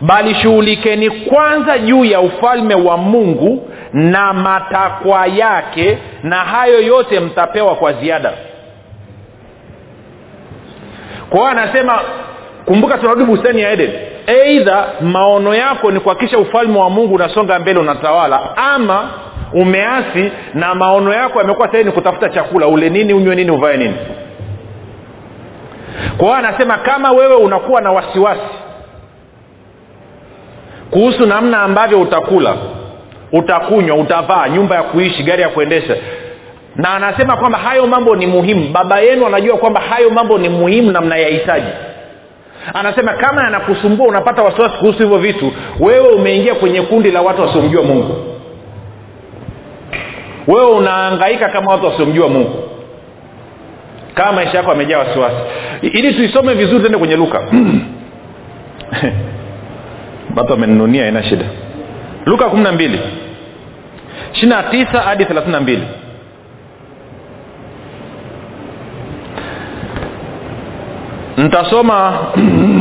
Bali shughulikeni kwanza juu ya ufalme wa mungu na matakwa yake na hayo yote mtapewa kwa ziada kwa hiyo anasema kumbuka tunarudi bustani ya eden. Eidha maono yako ni kuhakikisha ufalme wa mungu unasonga mbele unatawala. Ama umeasi na maono yako yamekuwa sahii ni kutafuta chakula. Ule nini unywe nini uvae nini. Kwa hiyo anasema kama wewe unakuwa na wasiwasi kuhusu namna ambavyo utakula utakunywa utavaa nyumba ya kuishi gari ya kuendesha na anasema kwamba hayo mambo ni muhimu. Baba yenu anajua kwamba hayo mambo ni muhimu na mnayahitaji. Anasema kama yanakusumbua unapata wasiwasi kuhusu hivyo vitu wewe umeingia kwenye kundi la watu wasiomjua mungu. Wewe unaangaika kama watu wasiomjua mungu. Kama maisha yako amejaa wasiwasi. Ili tuisome vizuri tende kwenye luka. Watu wamenunia ina shida. Luka kumi na mbili ishiri na tisa hadi thelathini na mbili ntasoma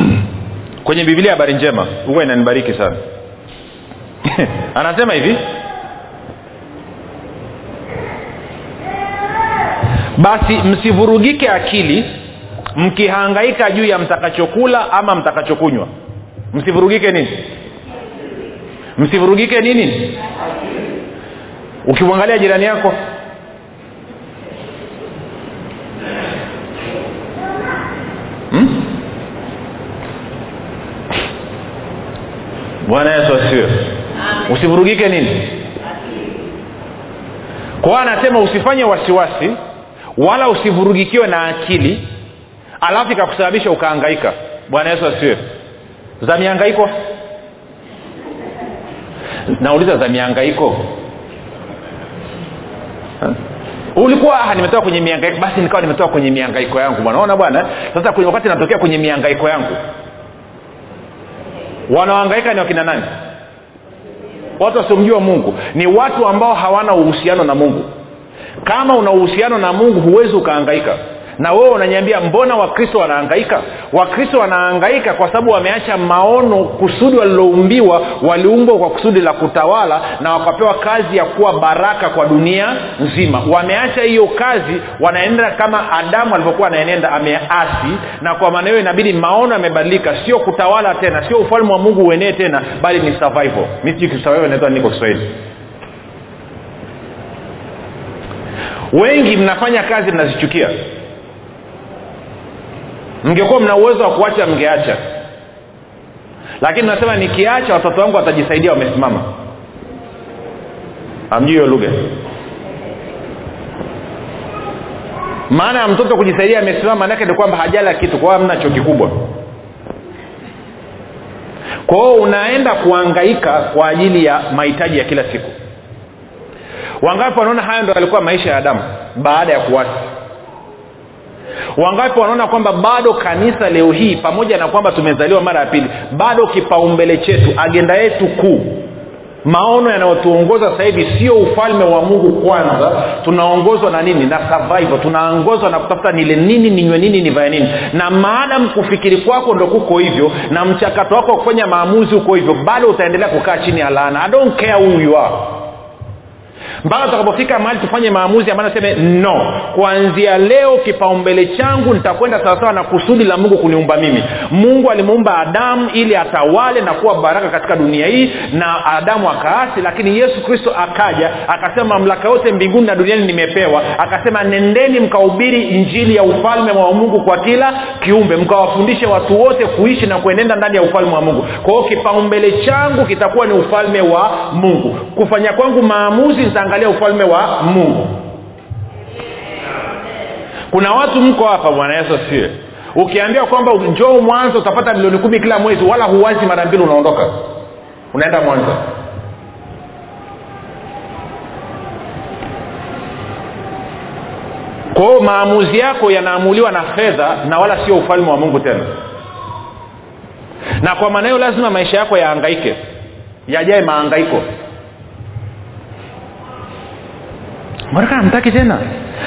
kwenye biblia habari njema. Huwa inanibariki sana. Anasema hivi. Basi msivurugike akili mkihangaika juu ya mtakachokula ama mtakachokunywa. Msivurugike nini? Msivurugike nini? Ukimwangalia jirani yako hmm? Bwana yesu asiwe usivurugike nini? Kwa anasema usifanye wasiwasi wala usivurugikiwe na akili alafu ikakusababisha ukaangaika bwana yesu asiwe za miangaiko nauliza za miangaiko ulikuwa ah, nimetoka kwenye miangaiko basi nikawa nimetoka kwenye miangaiko yangu bwana. Ona bwana sasa wakati natokea kwenye miangaiko yangu wanaoangaika ni wakina nani? Watu wasiomjua mungu. Ni watu ambao hawana uhusiano na mungu. Kama una uhusiano na mungu huwezi ukaangaika na wewe unaniambia mbona wakristo wanaangaika wakristo wanaangaika kwa sababu wameacha maono kusudi waliloumbiwa waliumbwa kwa kusudi la kutawala na wakapewa kazi ya kuwa baraka kwa dunia nzima. Wameacha hiyo kazi wanaenda kama adamu alivyokuwa anaenenda ameasi na kwa maana hiyo inabidi maono yamebadilika. Sio kutawala tena sio ufalme wa mungu uenee tena bali ni survival. Mi sijui survival inaitwa niko kiswahili. Wengi mnafanya kazi mnazichukia mngekuwa mna uwezo wa kuacha mngeacha. Lakini nasema nikiacha watoto wangu watajisaidia wamesimama. Amjui hiyo lugha. Maana ya mtoto kujisaidia amesimama maanaake ni kwamba hajala kitu kwa hamna cho kikubwa. Kwa hiyo unaenda kuangaika kwa ajili ya mahitaji ya kila siku. Wangapi wanaona hayo ndo alikuwa maisha ya adamu baada ya kuwasi wangapi wanaona kwamba bado kanisa leo hii pamoja na kwamba tumezaliwa mara ya pili bado kipaumbele chetu agenda yetu kuu maono yanayotuongoza sasa hivi sio ufalme wa mungu kwanza tunaongozwa na nini? Na survival. Tunaongozwa na kutafuta nile nini ninywe nini nivae nini. Na maadam kufikiri kwako ndo kuko hivyo na mchakato wako wa kufanya maamuzi uko hivyo bado utaendelea kukaa chini ya laana. I don't care who you are mpaka tutakapofika mahali tufanye maamuzi ambayo naseme no. Kuanzia leo kipaumbele changu nitakwenda sawasawa na kusudi la mungu kuniumba mimi. Mungu alimuumba adamu ili atawale na kuwa baraka katika dunia hii na adamu akaasi lakini yesu kristo akaja akasema mamlaka yote mbinguni na duniani nimepewa. Akasema nendeni mkahubiri injili ya ufalme wa mungu kwa kila kiumbe mkawafundishe watu wote kuishi na kuenenda ndani ya ufalme wa mungu. Kwa hiyo kipaumbele changu kitakuwa ni ufalme wa mungu. Kufanya kwangu maamuzi nitaangalia ufalme wa mungu. Kuna watu mko hapa bwana yesu asiwe ukiambia kwamba njoo mwanza utapata milioni kumi kila mwezi wala huwazi mara mbili unaondoka. Unaenda mwanza kwa hiyo maamuzi yako yanaamuliwa na fedha na wala sio ufalme wa mungu tena. Na kwa maana hiyo lazima maisha yako yaangaike yajae maangaiko mbona mtaki tena?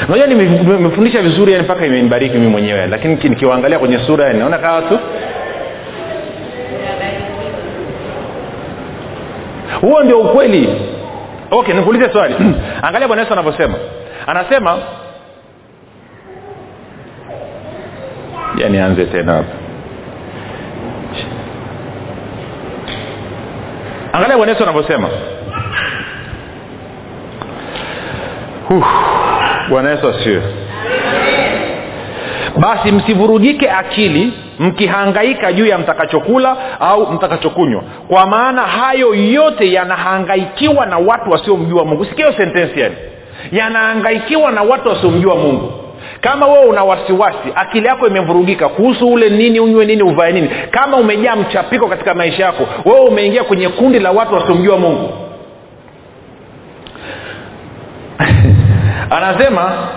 Unajua nimefundisha vizuri yani mpaka imenibariki mimi mwenyewe. Lakini nikiwaangalia kwenye sura naona kawa tu huo ndio ukweli. Okay nikuulize swali. Angalia bwana yesu anavyosema. Anasema ja nianze tena hapa. Angalia bwana yesu anavyosema bwana yesu asiwe basi msivurugike akili mkihangaika juu ya mtakachokula au mtakachokunywa. Kwa maana hayo yote yanahangaikiwa na watu wasiomjua mungu. Sikio sentensi yani. Yanahangaikiwa na watu wasiomjua mungu. Kama wewe una wasiwasi akili yako imevurugika kuhusu ule nini unywe nini uvae nini. Kama umejaa mchapiko katika maisha yako wewe umeingia kwenye kundi la watu wasiomjua mungu anasema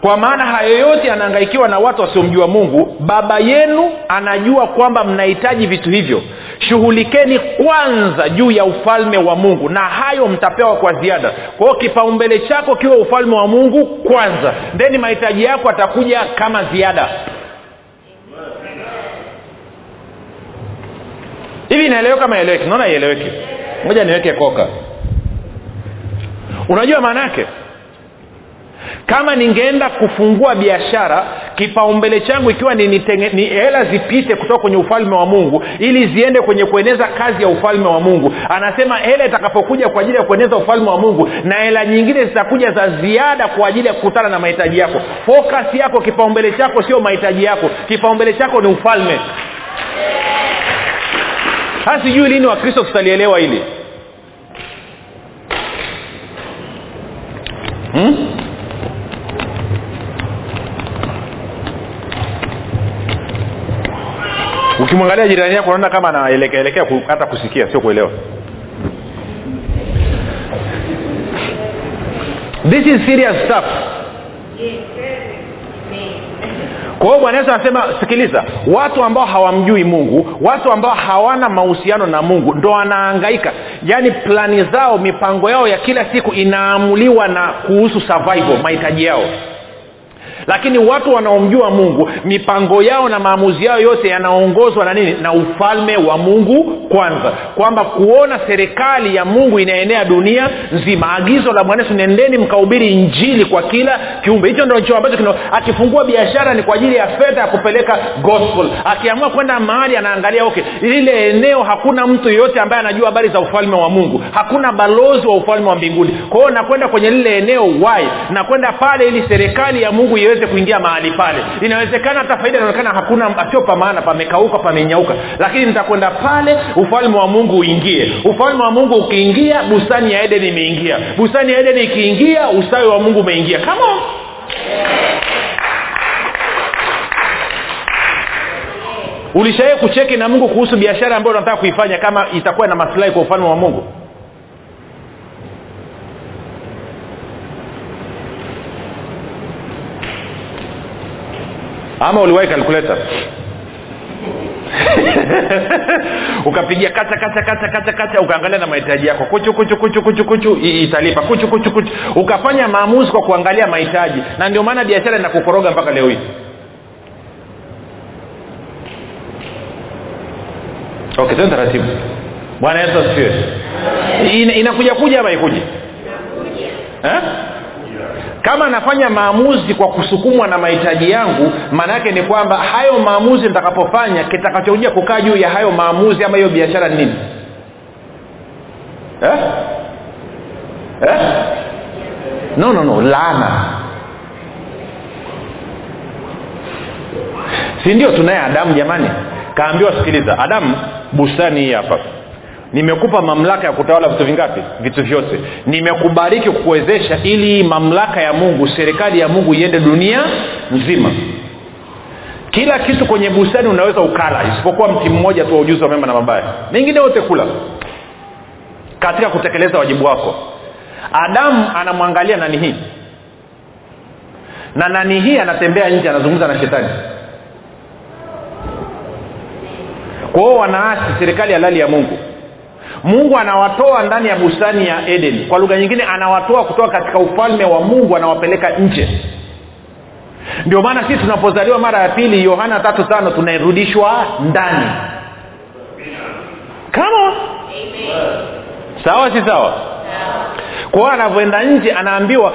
kwa maana hayo yote yanaangaikiwa na watu wasiomjua mungu baba yenu anajua kwamba mnahitaji vitu hivyo. Shughulikeni kwanza juu ya ufalme wa mungu na hayo mtapewa kwa ziada. Kwa hiyo kipaumbele chako kiwe ufalme wa mungu kwanza. Theni mahitaji yako atakuja kama ziada. Hivi inaeleweka maeleweki naona ieleweki. Moja niweke koka. Unajua maana yake kama ningeenda kufungua biashara kipaumbele changu ikiwa ni, ni hela zipite kutoka kwenye ufalme wa mungu ili ziende kwenye kueneza kazi ya ufalme wa mungu. Anasema hela itakapokuja kwa ajili ya kueneza ufalme wa mungu na hela nyingine zitakuja za ziada kwa ajili ya kukutana na mahitaji yako. Focus yako kipaumbele chako sio mahitaji yako. Kipaumbele chako ni ufalme. Haa sijui lini wakristo tutalielewa hili. Hmm? Ukimwangalia jirani yako unaona kama anaelekeaelekea hata kusikia sio kuelewa. This is serious stuff. Kwa hiyo bwana yesu anasema sikiliza watu ambao hawamjui mungu watu ambao hawana mahusiano na mungu ndo wanaangaika yaani plani zao mipango yao ya kila siku inaamuliwa na kuhusu survival mahitaji yao lakini watu wanaomjua mungu mipango yao na maamuzi yao yote yanaongozwa na nini? Na ufalme wa mungu kwanza. Kwamba kuona serikali ya mungu inaenea dunia nzima. Agizo la bwana nendeni mkahubiri injili kwa kila kiumbe. Hicho ndo ambacho kina akifungua biashara ni kwa ajili ya fedha ya kupeleka gospel. Akiamua kwenda mahali anaangalia okay lile eneo hakuna mtu yeyote ambaye anajua habari za ufalme wa mungu. Hakuna balozi wa ufalme wa mbinguni. Kwa hiyo nakwenda kwenye lile eneo wai nakwenda pale ili serikali ya mungu iweze kuingia mahali pale. Inawezekana hata faida inaonekana hakuna sio pa maana pamekauka pamenyauka. Lakini nitakwenda pale ufalme wa mungu uingie. Ufalme wa mungu ukiingia bustani ya edeni imeingia. Bustani ya edeni ikiingia ustawi wa mungu umeingia. Kama ulishawai kucheki na mungu kuhusu biashara ambayo unataka kuifanya kama itakuwa na masilahi kwa ufalme wa mungu ama uliwahi kalkuleta ukapigia kacha kacha kacha kacha kacha ukaangalia na mahitaji yako. Kuchu kuchu kuchu kuchu kuchu italipa. Kuchu kuchu kuchu. Ukafanya maamuzi kwa kuangalia mahitaji. Na ndio maana biashara inakukoroga mpaka leo hii. Okay tena taratibu. Bwana yesu asifiwe. Inakuja kuja ama ikuji eh? Kama nafanya maamuzi kwa kusukumwa na mahitaji yangu maana yake ni kwamba hayo maamuzi nitakapofanya kitakachokuja kukaa juu ya hayo maamuzi ama hiyo biashara ni nini eh? Eh? no no no laana si ndio tunaye adamu jamani kaambiwa sikiliza adamu bustani hii hapa nimekupa mamlaka ya kutawala vitu vingapi? Vitu vyote. Nimekubariki kukuwezesha ili mamlaka ya mungu serikali ya mungu iende dunia nzima. Kila kitu kwenye bustani unaweza ukala isipokuwa mti mmoja tu wa ujuzi wa mema na mabaya. Mengine yote kula katika kutekeleza wajibu wako. Adamu anamwangalia nani hii? Na nani hii anatembea nje anazungumza na shetani? Kwa hiyo wanaasi serikali halali ya mungu mungu anawatoa ndani ya bustani ya eden. Kwa lugha nyingine anawatoa kutoka katika ufalme wa mungu anawapeleka nje. Ndio maana sisi tunapozaliwa mara ya pili yohana tatu tano tunarudishwa ndani. Kama? Sawa si sawa? Kwa hiyo anavyoenda nje anaambiwa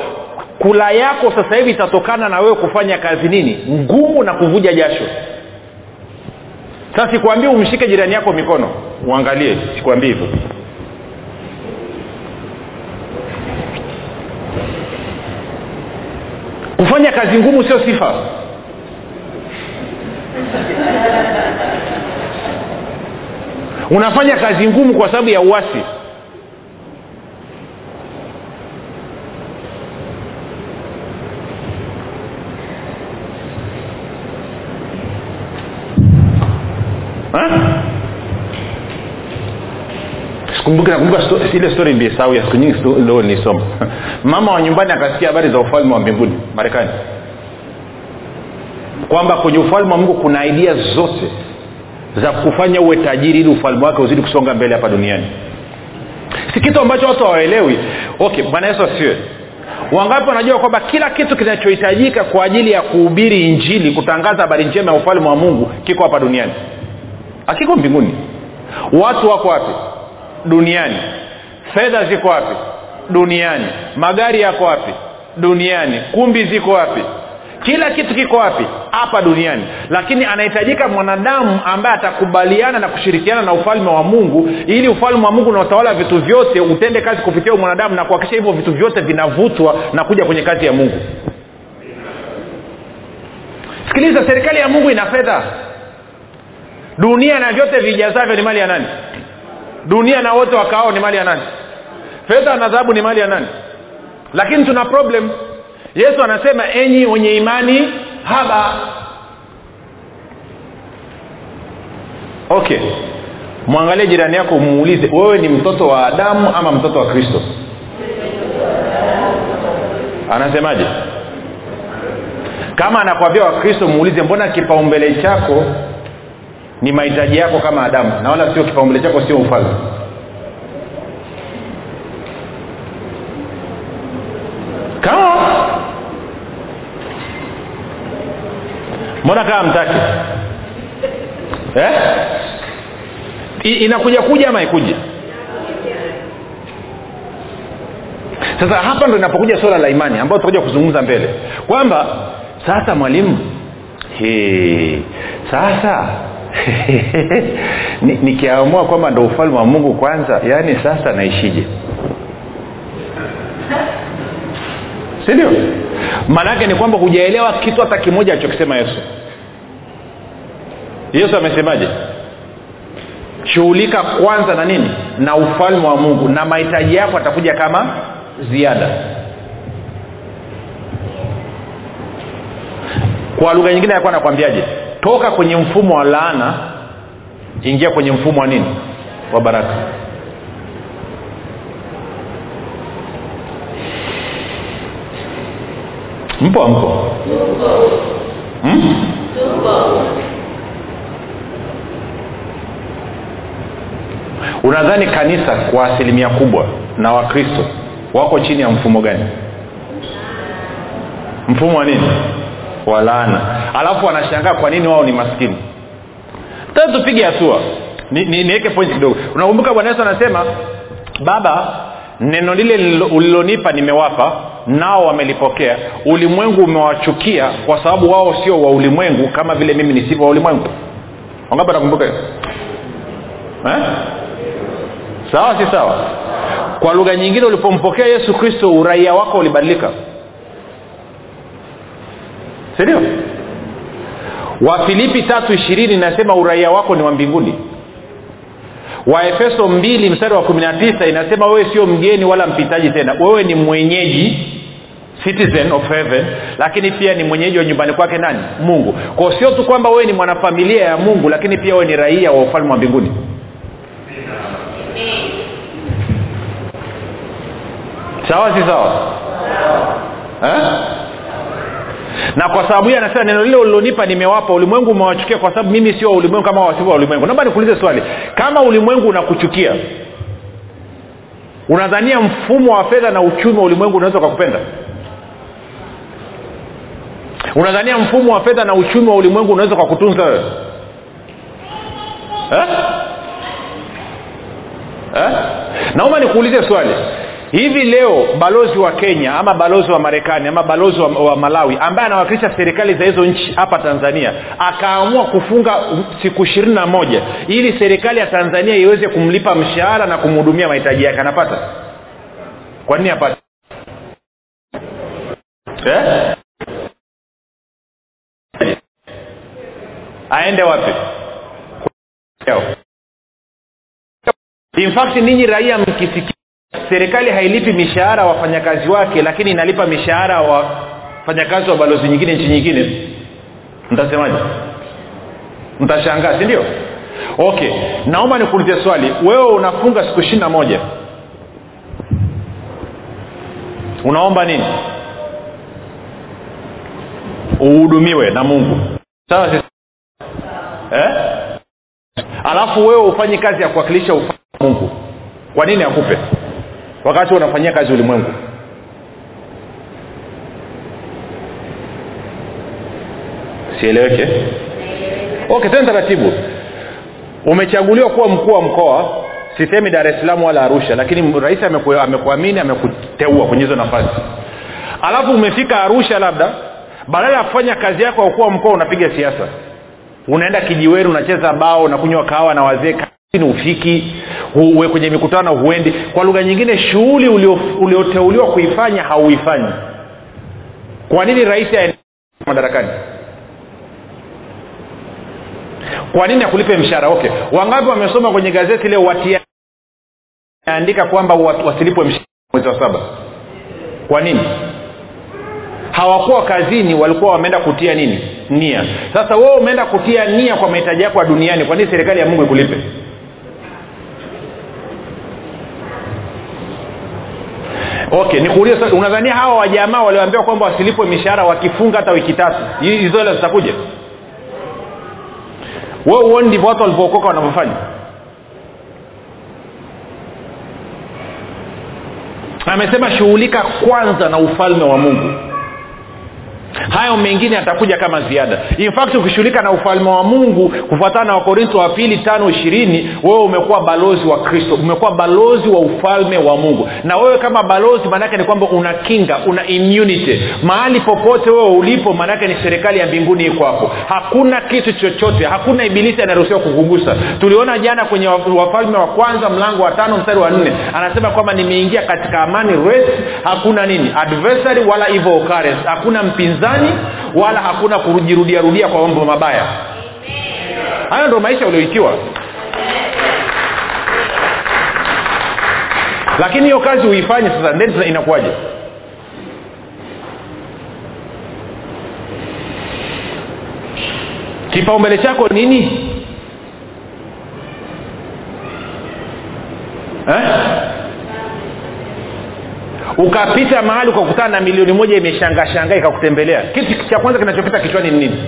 kula yako sasa hivi itatokana na wewe kufanya kazi nini? Ngumu na kuvuja jasho sasa sikwambii umshike jirani yako mikono uangalie sikwambii hivyo. Kufanya kazi ngumu sio sifa. Unafanya kazi ngumu kwa sababu ya uasi siku kumbuka nakumbuka sto, ile story nilisahau ya siku nyingi sto- nilisoma. Mama wa nyumbani akasikia habari za ufalme wa mbinguni marekani. Kwamba kwenye ufalme wa mungu kuna idea zote za kufanya uwe tajiri ili ufalme wake uzidi kusonga mbele hapa duniani. Si kitu ambacho watu hawaelewi. Okay bwana yesu asiwe wangapi wanajua kwamba kila kitu kinachohitajika kwa ajili ya kuhubiri injili kutangaza habari njema ya ufalme wa mungu kiko hapa duniani? Akiko mbinguni. Watu wako wapi duniani. Fedha ziko wapi? Duniani. Magari yako wapi? Duniani. Kumbi ziko wapi? Kila kitu kiko wapi? Hapa duniani. Lakini anahitajika mwanadamu ambaye atakubaliana na kushirikiana na ufalme wa mungu ili ufalme wa mungu unaotawala vitu vyote utende kazi kupitia mwanadamu na kuhakikisha hivyo vitu vyote vinavutwa na kuja kwenye kazi ya mungu. Sikiliza serikali ya mungu ina fedha. Dunia na vyote vijazavyo ni mali ya nani dunia na wote wakaao ni mali ya nani? Fedha na dhahabu ni mali ya nani? Lakini tuna problem. Yesu anasema enyi wenye imani haba. Okay. Mwangalie jirani yako umuulize wewe ni mtoto wa adamu ama mtoto wa kristo? Anasemaje? Kama anakwambia wakristo muulize mbona kipaumbele chako ni mahitaji yako kama adamu. Na wala sio kipaumbele chako sio ufalme kama mbona kama mtaki eh? Inakuja kuja ama ikuja sasa hapa ndo inapokuja swala la imani ambayo tutakuja kuzungumza mbele. Kwamba sasa mwalimu sasa nikiamua kwamba ndo ufalme wa mungu kwanza yaani sasa naishije? Sindio maana yake ni kwamba hujaelewa kitu hata kimoja alichokisema yesu. Yesu amesemaje? Shughulika kwanza na nini? Na ufalme wa mungu. Na mahitaji yako atakuja kama ziada. Kwa lugha nyingine alikuwa anakwambiaje toka kwenye mfumo wa laana ingia kwenye mfumo wa nini? Wa baraka. Mpo ampo hmm? unadhani kanisa kwa asilimia kubwa na wakristo wako chini ya mfumo gani? Mfumo wa nini wa laana alafu wanashangaa kwa nini wao ni maskini. Sasa tupige hatua. Niweke ni, ni point kidogo. Unakumbuka bwana yesu anasema baba neno lile ulilonipa nimewapa nao wamelipokea. Ulimwengu umewachukia kwa sababu wao sio wa ulimwengu kama vile mimi nisivyo wa ulimwengu. Wangapi nakumbuka hiyo? Eh? sawa si sawa? Kwa lugha nyingine ulipompokea yesu kristo uraia wako ulibadilika sindio wafilipi tatu ishirini inasema uraia wako ni wa mbinguni. Waefeso mbili mstari wa kumi na tisa inasema wewe sio mgeni wala mpitaji tena. Wewe ni mwenyeji citizen of heaven lakini pia ni mwenyeji wa nyumbani kwake nani? Mungu. Kwao sio tu kwamba wewe ni mwanafamilia ya mungu lakini pia wewe ni raia wa ufalme wa mbinguni. Sawa si sawa? Eh? Na kwa sababu hiyo anasema neno lile ulilonipa nimewapa ulimwengu umewachukia kwa sababu mimi sio ulimwengu kama wasivyo wa ulimwengu naomba nikuulize swali kama ulimwengu unakuchukia unadhania mfumo wa fedha na uchumi wa ulimwengu unaweza ukakupenda unadhania mfumo wa fedha na uchumi wa ulimwengu unaweza ukakutunza wewe eh? eh? naomba nikuulize swali hivi leo balozi wa kenya ama balozi wa marekani ama balozi wa, wa malawi ambaye anawakilisha serikali za hizo nchi hapa tanzania akaamua kufunga siku ishirini na moja ili serikali ya tanzania iweze kumlipa mshahara na kumhudumia mahitaji yake. Anapata? Kwa nini apate eh? aende wapi? In fact ninyi raia mkisikia serikali hailipi mishahara wafanyakazi wake lakini inalipa mishahara wafanyakazi wa balozi nyingine nchi nyingine. Mtasemaje? Mtashangaa si ndio? Okay naomba nikuulize swali. Wewe unafunga siku ishiri na moja. Unaomba nini? Uhudumiwe na mungu. Sawa eh? alafu wewe ufanye kazi ya kuwakilisha ufalme mungu. Kwa nini akupe wakati unafanyia kazi ulimwengu. Sieleweke okay tena taratibu. Umechaguliwa kuwa mkuu wa mkoa sisemi dar es salaam wala arusha lakini rais ameku, amekuamini amekuteua kwenye hizo nafasi. Alafu umefika arusha labda badala ya kufanya kazi yako ya ukuu wa mkoa unapiga siasa. Unaenda kijiweni unacheza bao unakunywa kahawa na wazee kazini ufiki uwe kwenye mikutano huendi. Kwa lugha nyingine shughuli ulioteuliwa kuifanya hauifanyi. Kwa nini rais aende madarakani? Kwa nini akulipe mshahara? Okay. Wangapi wamesoma kwenye gazeti leo watiandika kwamba wasilipwe mwezi wa saba? Kwa nini? Hawakuwa kazini walikuwa wameenda kutia nini? Nia. Sasa wewe umeenda kutia nia kwa mahitaji yako ya duniani kwa nini serikali ya mungu ikulipe okay nikuulize unadhania hawa wajamaa walioambiwa kwamba wasilipwe mishahara wakifunga hata wiki tatu? Hizo hela zitakuja? We uoni ndivyo watu walivyookoka wanavyofanya? Amesema shughulika kwanza na ufalme wa mungu hayo mengine yatakuja kama ziada. In fact ukishughulika na ufalme wa mungu kufuatana na wakorintho wa pili tano ishirini wewe umekuwa balozi wa kristo umekuwa balozi wa ufalme wa mungu. Na wewe kama balozi maanaake ni kwamba una kinga una immunity. Mahali popote wewe ulipo maanaake ni serikali ya mbinguni iko hapo. Hakuna kitu chochote hakuna ibilisi anaruhusiwa kukugusa. Tuliona jana kwenye wafalme wa kwanza mlango wa tano mstari wa nne anasema kwamba nimeingia katika amani rest hakuna nini adversary wala evil occurrence. Hakuna mpinzani upinzani wala hakuna kujirudiarudia kwa mambo mabaya. Hayo ndo maisha ulioitiwa lakini hiyo kazi uifanye sasa then inakuwaje? Kipaumbele chako nini? Eh? Ukapita mahali ukakutana na milioni moja imeshangashanga ikakutembelea. Kitu cha kwanza kinachopita kichwani ni nini?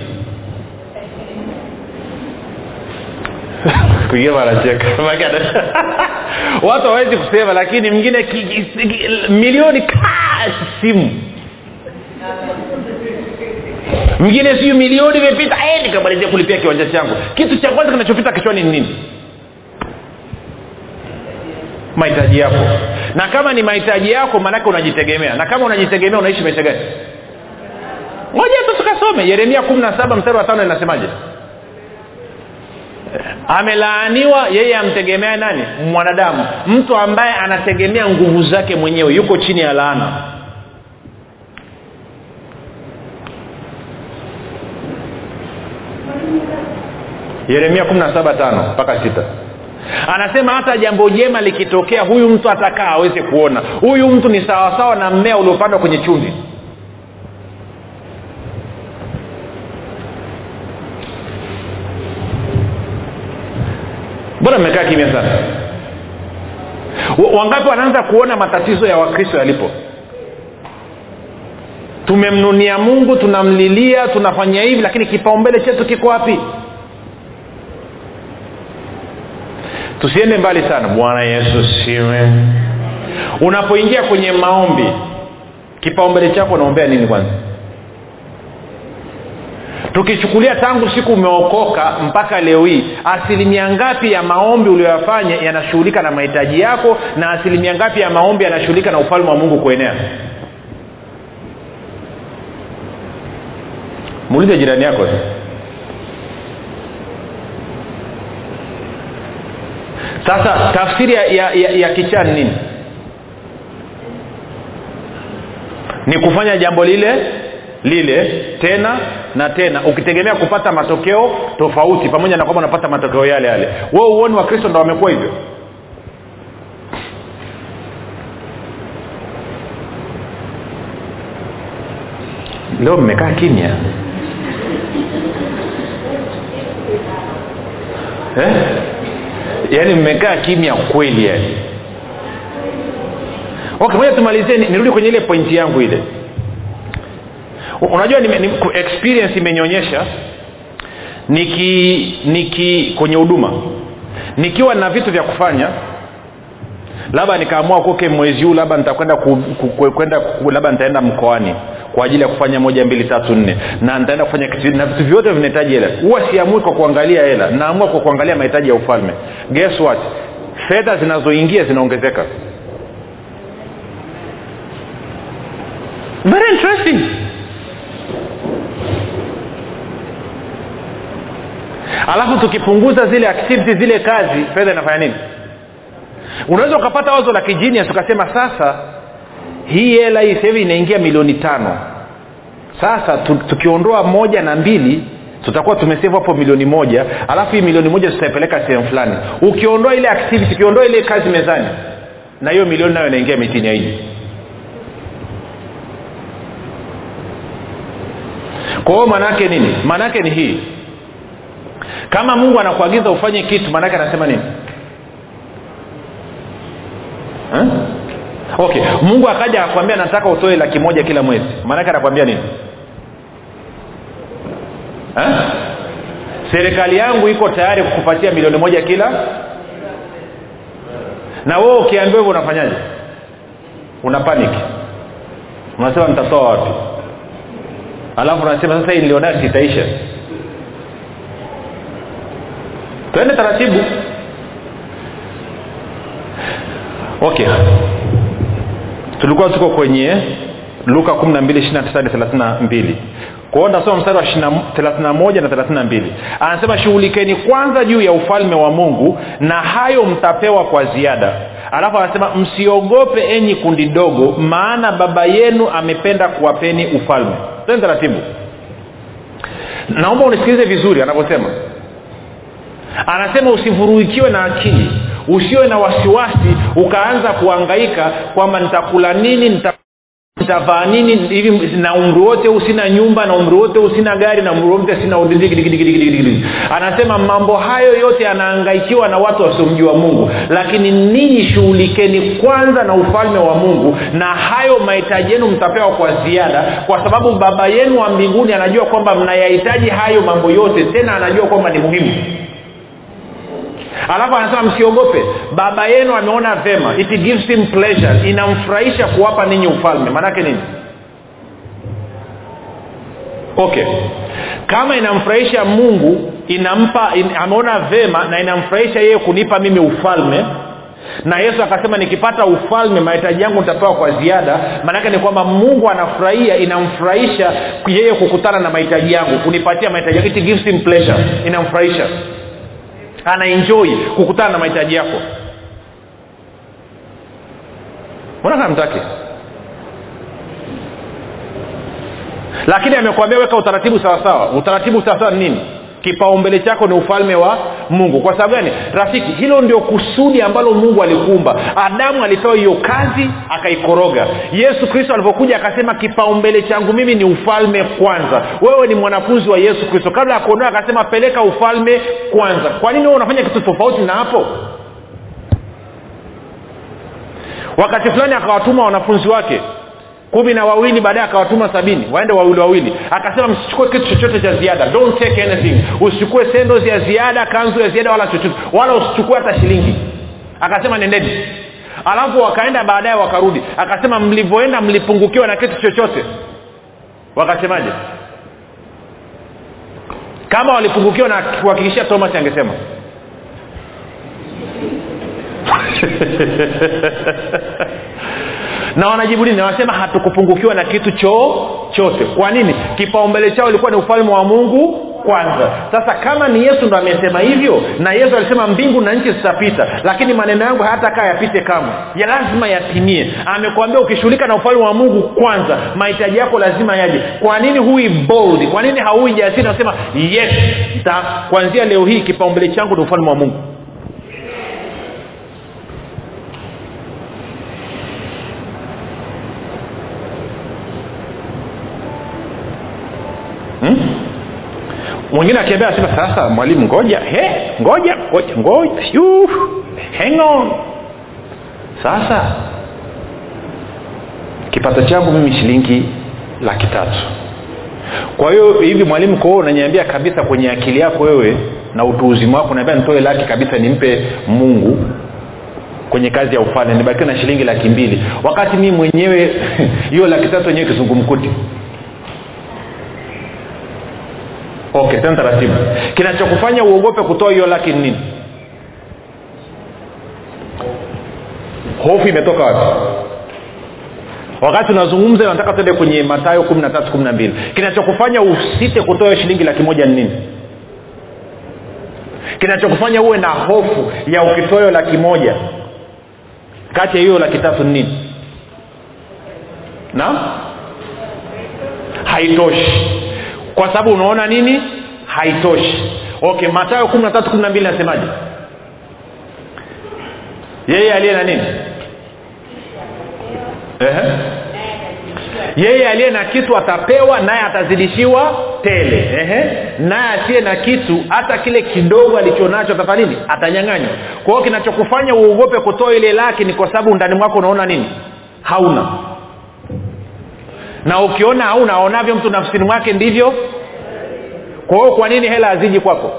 Anacheka watu hawawezi kusema lakini mwingine ki, ki, ki, milioni kaa simu. Mwingine siu milioni imepita nikamalizia kulipia kiwanja changu. Kitu cha kwanza kinachopita kichwani ni nini mahitaji yako. Na kama ni mahitaji yako maanake unajitegemea. Na kama unajitegemea unaishi maisha gani? Moja tu tukasome. Yeremia kumi na saba mstari wa tano inasemaje? Amelaaniwa yeye amtegemea nani? Mwanadamu. Mtu ambaye anategemea nguvu zake mwenyewe. Yuko chini ya laana. Yeremia kumi na saba tano mpaka sita anasema hata jambo jema likitokea huyu mtu atakaa aweze kuona. Huyu mtu ni sawasawa na mmea uliopandwa kwenye chumvi. Mbona mmekaa kimya sana? Wangapi wanaanza kuona matatizo ya wakristo yalipo? Tumemnunia mungu tunamlilia tunafanya hivi lakini kipaumbele chetu kiko wapi tusiende mbali sana. Bwana yesu siwe unapoingia kwenye maombi kipaumbele chako unaombea nini kwanza? Tukichukulia tangu siku umeokoka mpaka leo hii asilimia ngapi ya maombi uliyoyafanya yanashughulika na mahitaji yako na asilimia ngapi ya maombi yanashughulika na ufalme wa mungu kuenea? Muulize jirani yako sasa tafsiri ya, ya, ya, ya kichaa ni nini? Ni kufanya jambo lile lile tena na tena ukitegemea kupata matokeo tofauti pamoja na kwamba unapata matokeo yale yale. We uoni wakristo ndo wamekuwa hivyo? Leo mmekaa kimya. Eh? yaani mmekaa kimya kweli yani okay moja tumalizie nirudi kwenye ile pointi yangu ile. Unajua nime, nime, experience imenionyesha niki niki kwenye huduma nikiwa na vitu vya kufanya labda nikaamua koke mwezi huu labda nitakwenda kwenda labda nitaenda mkoani kwa ajili ya kufanya moja mbili tatu nne. Na nitaenda kufanya kitu na vitu vyote vinahitaji hela. Huwa siamui kwa kuangalia hela. Naamua kwa kuangalia mahitaji ya ufalme. Guess what? Fedha zinazoingia zinaongezeka. Very interesting. Alafu tukipunguza zile activity zile kazi fedha inafanya nini? unaweza ukapata wazo la kijinias ukasema sasa hii hela hii sahivi inaingia milioni tano. Sasa tukiondoa moja na mbili tutakuwa tumesevu hapo milioni moja alafu hii milioni moja tutaipeleka sehemu fulani. Ukiondoa ile activity ukiondoa ile kazi mezani na hiyo milioni nayo inaingia mitini aiji kwa hiyo maanaake nini? Maanaake ni hii. Kama mungu anakuagiza ufanye kitu maanaake anasema nini? eh? okay. Mungu akaja akwambia nataka utoe laki moja kila mwezi. Maanake anakwambia nini? Eh? serikali yangu iko tayari kukupatia milioni moja kila? Na wewe ukiambiwa hivyo unafanyaje? Una paniki unasema nitatoa wapi? Alafu unasema sasa hii nilionayo sitaisha. Twende taratibu. okay. Tulikuwa tuko kwenye luka 12 kwao nasoma mstari wa 31 na 32 anasema shughulikeni kwanza juu ya ufalme wa mungu na hayo mtapewa kwa ziada. Alafu anasema msiogope enyi kundi dogo maana baba yenu amependa kuwapeni ufalme. Teni taratibu. Naomba unisikilize vizuri anavyosema. Anasema usivuruikiwe na akili usiwe na wasiwasi ukaanza kuangaika kwamba nitakula nini nita nitavaa nini hivi na umri wote huu nyumba na umri wote huu gari na umri wote sina anasema mambo hayo yote yanahangaikiwa na watu wasiomjua mungu. Lakini ninyi shughulikeni kwanza na ufalme wa mungu na hayo mahitaji yenu mtapewa kwa ziada kwa sababu baba yenu wa mbinguni anajua kwamba mnayahitaji hayo mambo yote tena anajua kwamba ni muhimu alafu anasema msiogope baba yenu ameona vema. It gives him pleasure. Inamfurahisha kuwapa ninyi ufalme. Maanake nini? Okay. Kama inamfurahisha mungu inampa in, ameona vema na inamfurahisha yeye kunipa mimi ufalme na yesu akasema nikipata ufalme mahitaji yangu nitapewa kwa ziada. Maanake ni kwamba mungu anafurahia inamfurahisha yeye kukutana na mahitaji yangu kunipatia mahitaji it gives him pleasure. Inamfurahisha anaenjoi kukutana na mahitaji yako. Mbona kamtaki lakini amekwambia weka utaratibu sawasawa utaratibu sawasawa ni nini kipaumbele chako ni ufalme wa mungu. Kwa sababu gani? Rafiki hilo ndio kusudi ambalo mungu alikuumba adamu alipewa hiyo kazi akaikoroga. Yesu kristo alipokuja akasema kipaumbele changu mimi ni ufalme kwanza. Wewe ni mwanafunzi wa yesu kristo. Kabla ya kuondoa akasema peleka ufalme kwanza. Kwa nini wewe unafanya kitu tofauti na hapo? Wakati fulani akawatuma wanafunzi wake kumi na wawili baadaye akawatuma sabini waende wawili wawili. Akasema msichukue kitu chochote cha ziada. Don't take anything. Usichukue sendos ya ziada kanzu ya ziada wala chochote. Wala usichukue hata shilingi. Akasema nendeni. Alafu wakaenda baadaye wakarudi. Akasema mlivyoenda mlipungukiwa na kitu chochote. Wakasemaje? Kama walipungukiwa na kuhakikishia thomas angesema na wanajibu nini? Wanasema hatukupungukiwa na kitu chochote kwa nini? Kipaumbele chao ilikuwa ni ufalme wa mungu kwanza. Sasa kama ni yesu ndo amesema hivyo na yesu alisema mbingu na nchi zitapita lakini maneno yangu hayatakaa yapite kamwe. Ya lazima yatimie. Amekwambia ukishughulika na ufalme wa mungu kwanza mahitaji yako lazima yaje. Kwa nini hui bold? Kwa nini haui jasiri nasema yes ta kuanzia leo hii kipaumbele changu ni ufalme wa mungu mwingine akiambia asema sasa mwalimu ngoja he ngoja ngoja ngoja hang on. Sasa kipato changu mimi shilingi laki tatu. Kwa hiyo hivi mwalimu kwao unanyambia kabisa kwenye akili yako wewe na utu uzima wako naambia nitoe laki kabisa nimpe mungu kwenye kazi ya ufalme nibakiwe na shilingi laki mbili. Wakati mii mwenyewe hiyo laki tatu wenyewe kizungumkuti okay tena taratibu. Kinachokufanya uogope kutoa hiyo laki nini? Hofu imetoka wapi? Wakati unazungumza nataka tuende kwenye matayo kumi na tatu kumi na mbili. Kinachokufanya usite kutoa shilingi laki moja ni nini? Kinachokufanya uwe na hofu ya ukitoa hiyo laki moja kati ya hiyo laki tatu ni nini? Na? Haitoshi kwa sababu unaona nini? Haitoshi. Okay matayo kumi na tatu kumi na mbili nasemaje? Yeye aliye na nini? Ehe. yeye aliye na kitu atapewa naye atazidishiwa tele. Naye asiye na kitu hata kile kidogo alichonacho atafanya nini? Atanyanganywa. Kwa hiyo kinachokufanya uogope kutoa ile laki ni kwa sababu ndani mwako unaona nini? Hauna na ukiona hauna aonavyo mtu nafsini mwake ndivyo. Kwa hiyo kwa nini hela haziji kwako?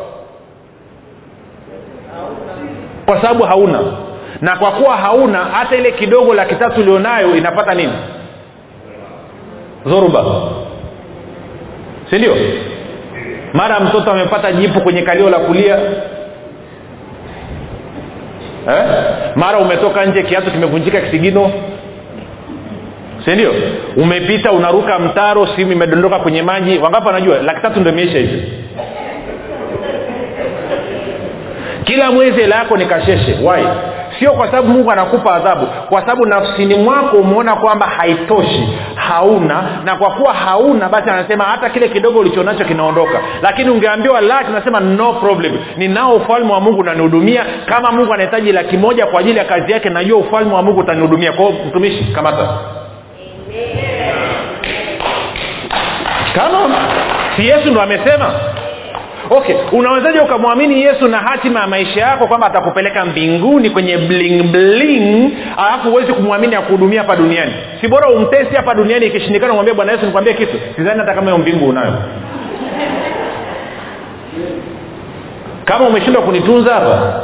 Kwa sababu hauna. Na kwa kuwa hauna hata ile kidogo laki tatu ulionayo inapata nini? Zoruba si ndio? Mara mtoto amepata jipu kwenye kalio la kulia. Eh? mara umetoka nje kiatu kimevunjika kisigino si ndio? Umepita unaruka mtaro simu imedondoka kwenye maji. Wangapi wanajua? Laki tatu ndo imeisha hivi kila mwezi hela yako ni kasheshe. Wai sio kwa sababu mungu anakupa adhabu. Kwa sababu nafsini mwako umeona kwamba haitoshi hauna. Na kwa kuwa hauna basi anasema hata kile kidogo ulichonacho kinaondoka. Lakini ungeambiwa laki unasema no problem. Ninao ufalme wa mungu unanihudumia. Kama mungu anahitaji laki moja kwa ajili ya kazi yake najua ufalme wa mungu utanihudumia. Kwao mtumishi kamata kama si yesu ndo amesema. Okay unawezaje ukamwamini yesu na hatima ya maisha yako kwamba atakupeleka mbinguni kwenye bling bling alafu huwezi kumwamini akuhudumia hapa duniani? Si bora umtesi hapa duniani ikishindikana umwambia bwana yesu nikwambie kitu? Sidhani hata kama hiyo mbingu unayo. Kama umeshindwa kunitunza hapa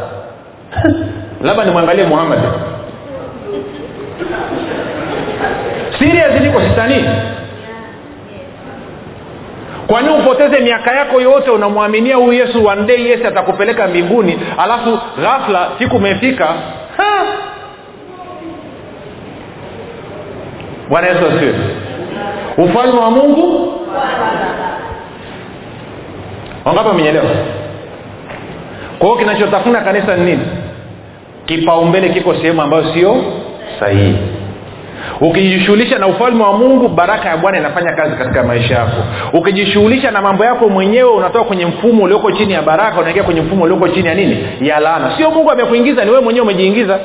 labda nimwangalie muhammad serious niko sitanii kwa nini upoteze miaka yako yote unamwaminia huyu yesu one day yesu atakupeleka mbinguni alafu ghafla siku umefika bwana yesu asiwe ufalme wa mungu? Wangapi wamenyelewa kwa hiyo kinachotafuna kanisa ni nini? Kipaumbele kiko sehemu ambayo sio sahihi ukijishughulisha na ufalme wa mungu baraka ya bwana inafanya kazi katika maisha yako. Ukijishughulisha na mambo yako mwenyewe unatoka kwenye mfumo ulioko chini ya baraka unaingia kwenye mfumo ulioko chini ya nini? Ya laana. Sio mungu amekuingiza ni wewe mwenyewe umejiingiza.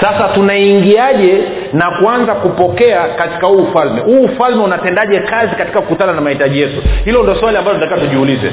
Sasa tunaingiaje na kuanza kupokea katika huu ufalme? Huu ufalme unatendaje kazi katika kukutana na mahitaji yetu? Hilo ndo swali ambalo tunataka tujiulize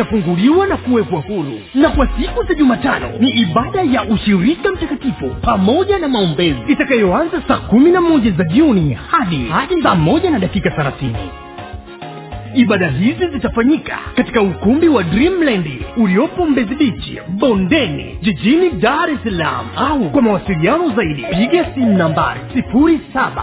watafunguliwa na kuwekwa huru. Na kwa siku za jumatano ni ibada ya ushirika mtakatifu pamoja na maombezi itakayoanza saa kumi na moja za jioni hadi hadi saa moja na dakika thelathini. Ibada hizi zitafanyika katika ukumbi wa dreamland uliopo mbezi bichi bondeni jijini dar es salaam. Au kwa mawasiliano zaidi piga simu nambari 07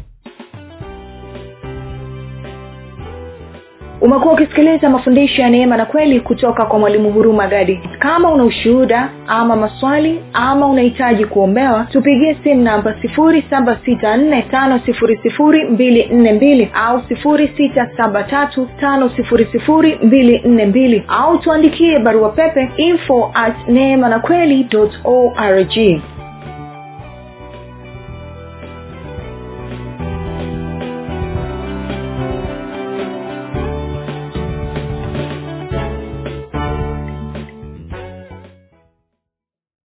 umekuwa ukisikiliza mafundisho ya neema na kweli kutoka kwa mwalimu huruma gadi kama una ushuhuda ama maswali ama unahitaji kuombewa tupigie simu namba 7645242 au 6735242 au tuandikie barua pepe info at neema na kweli org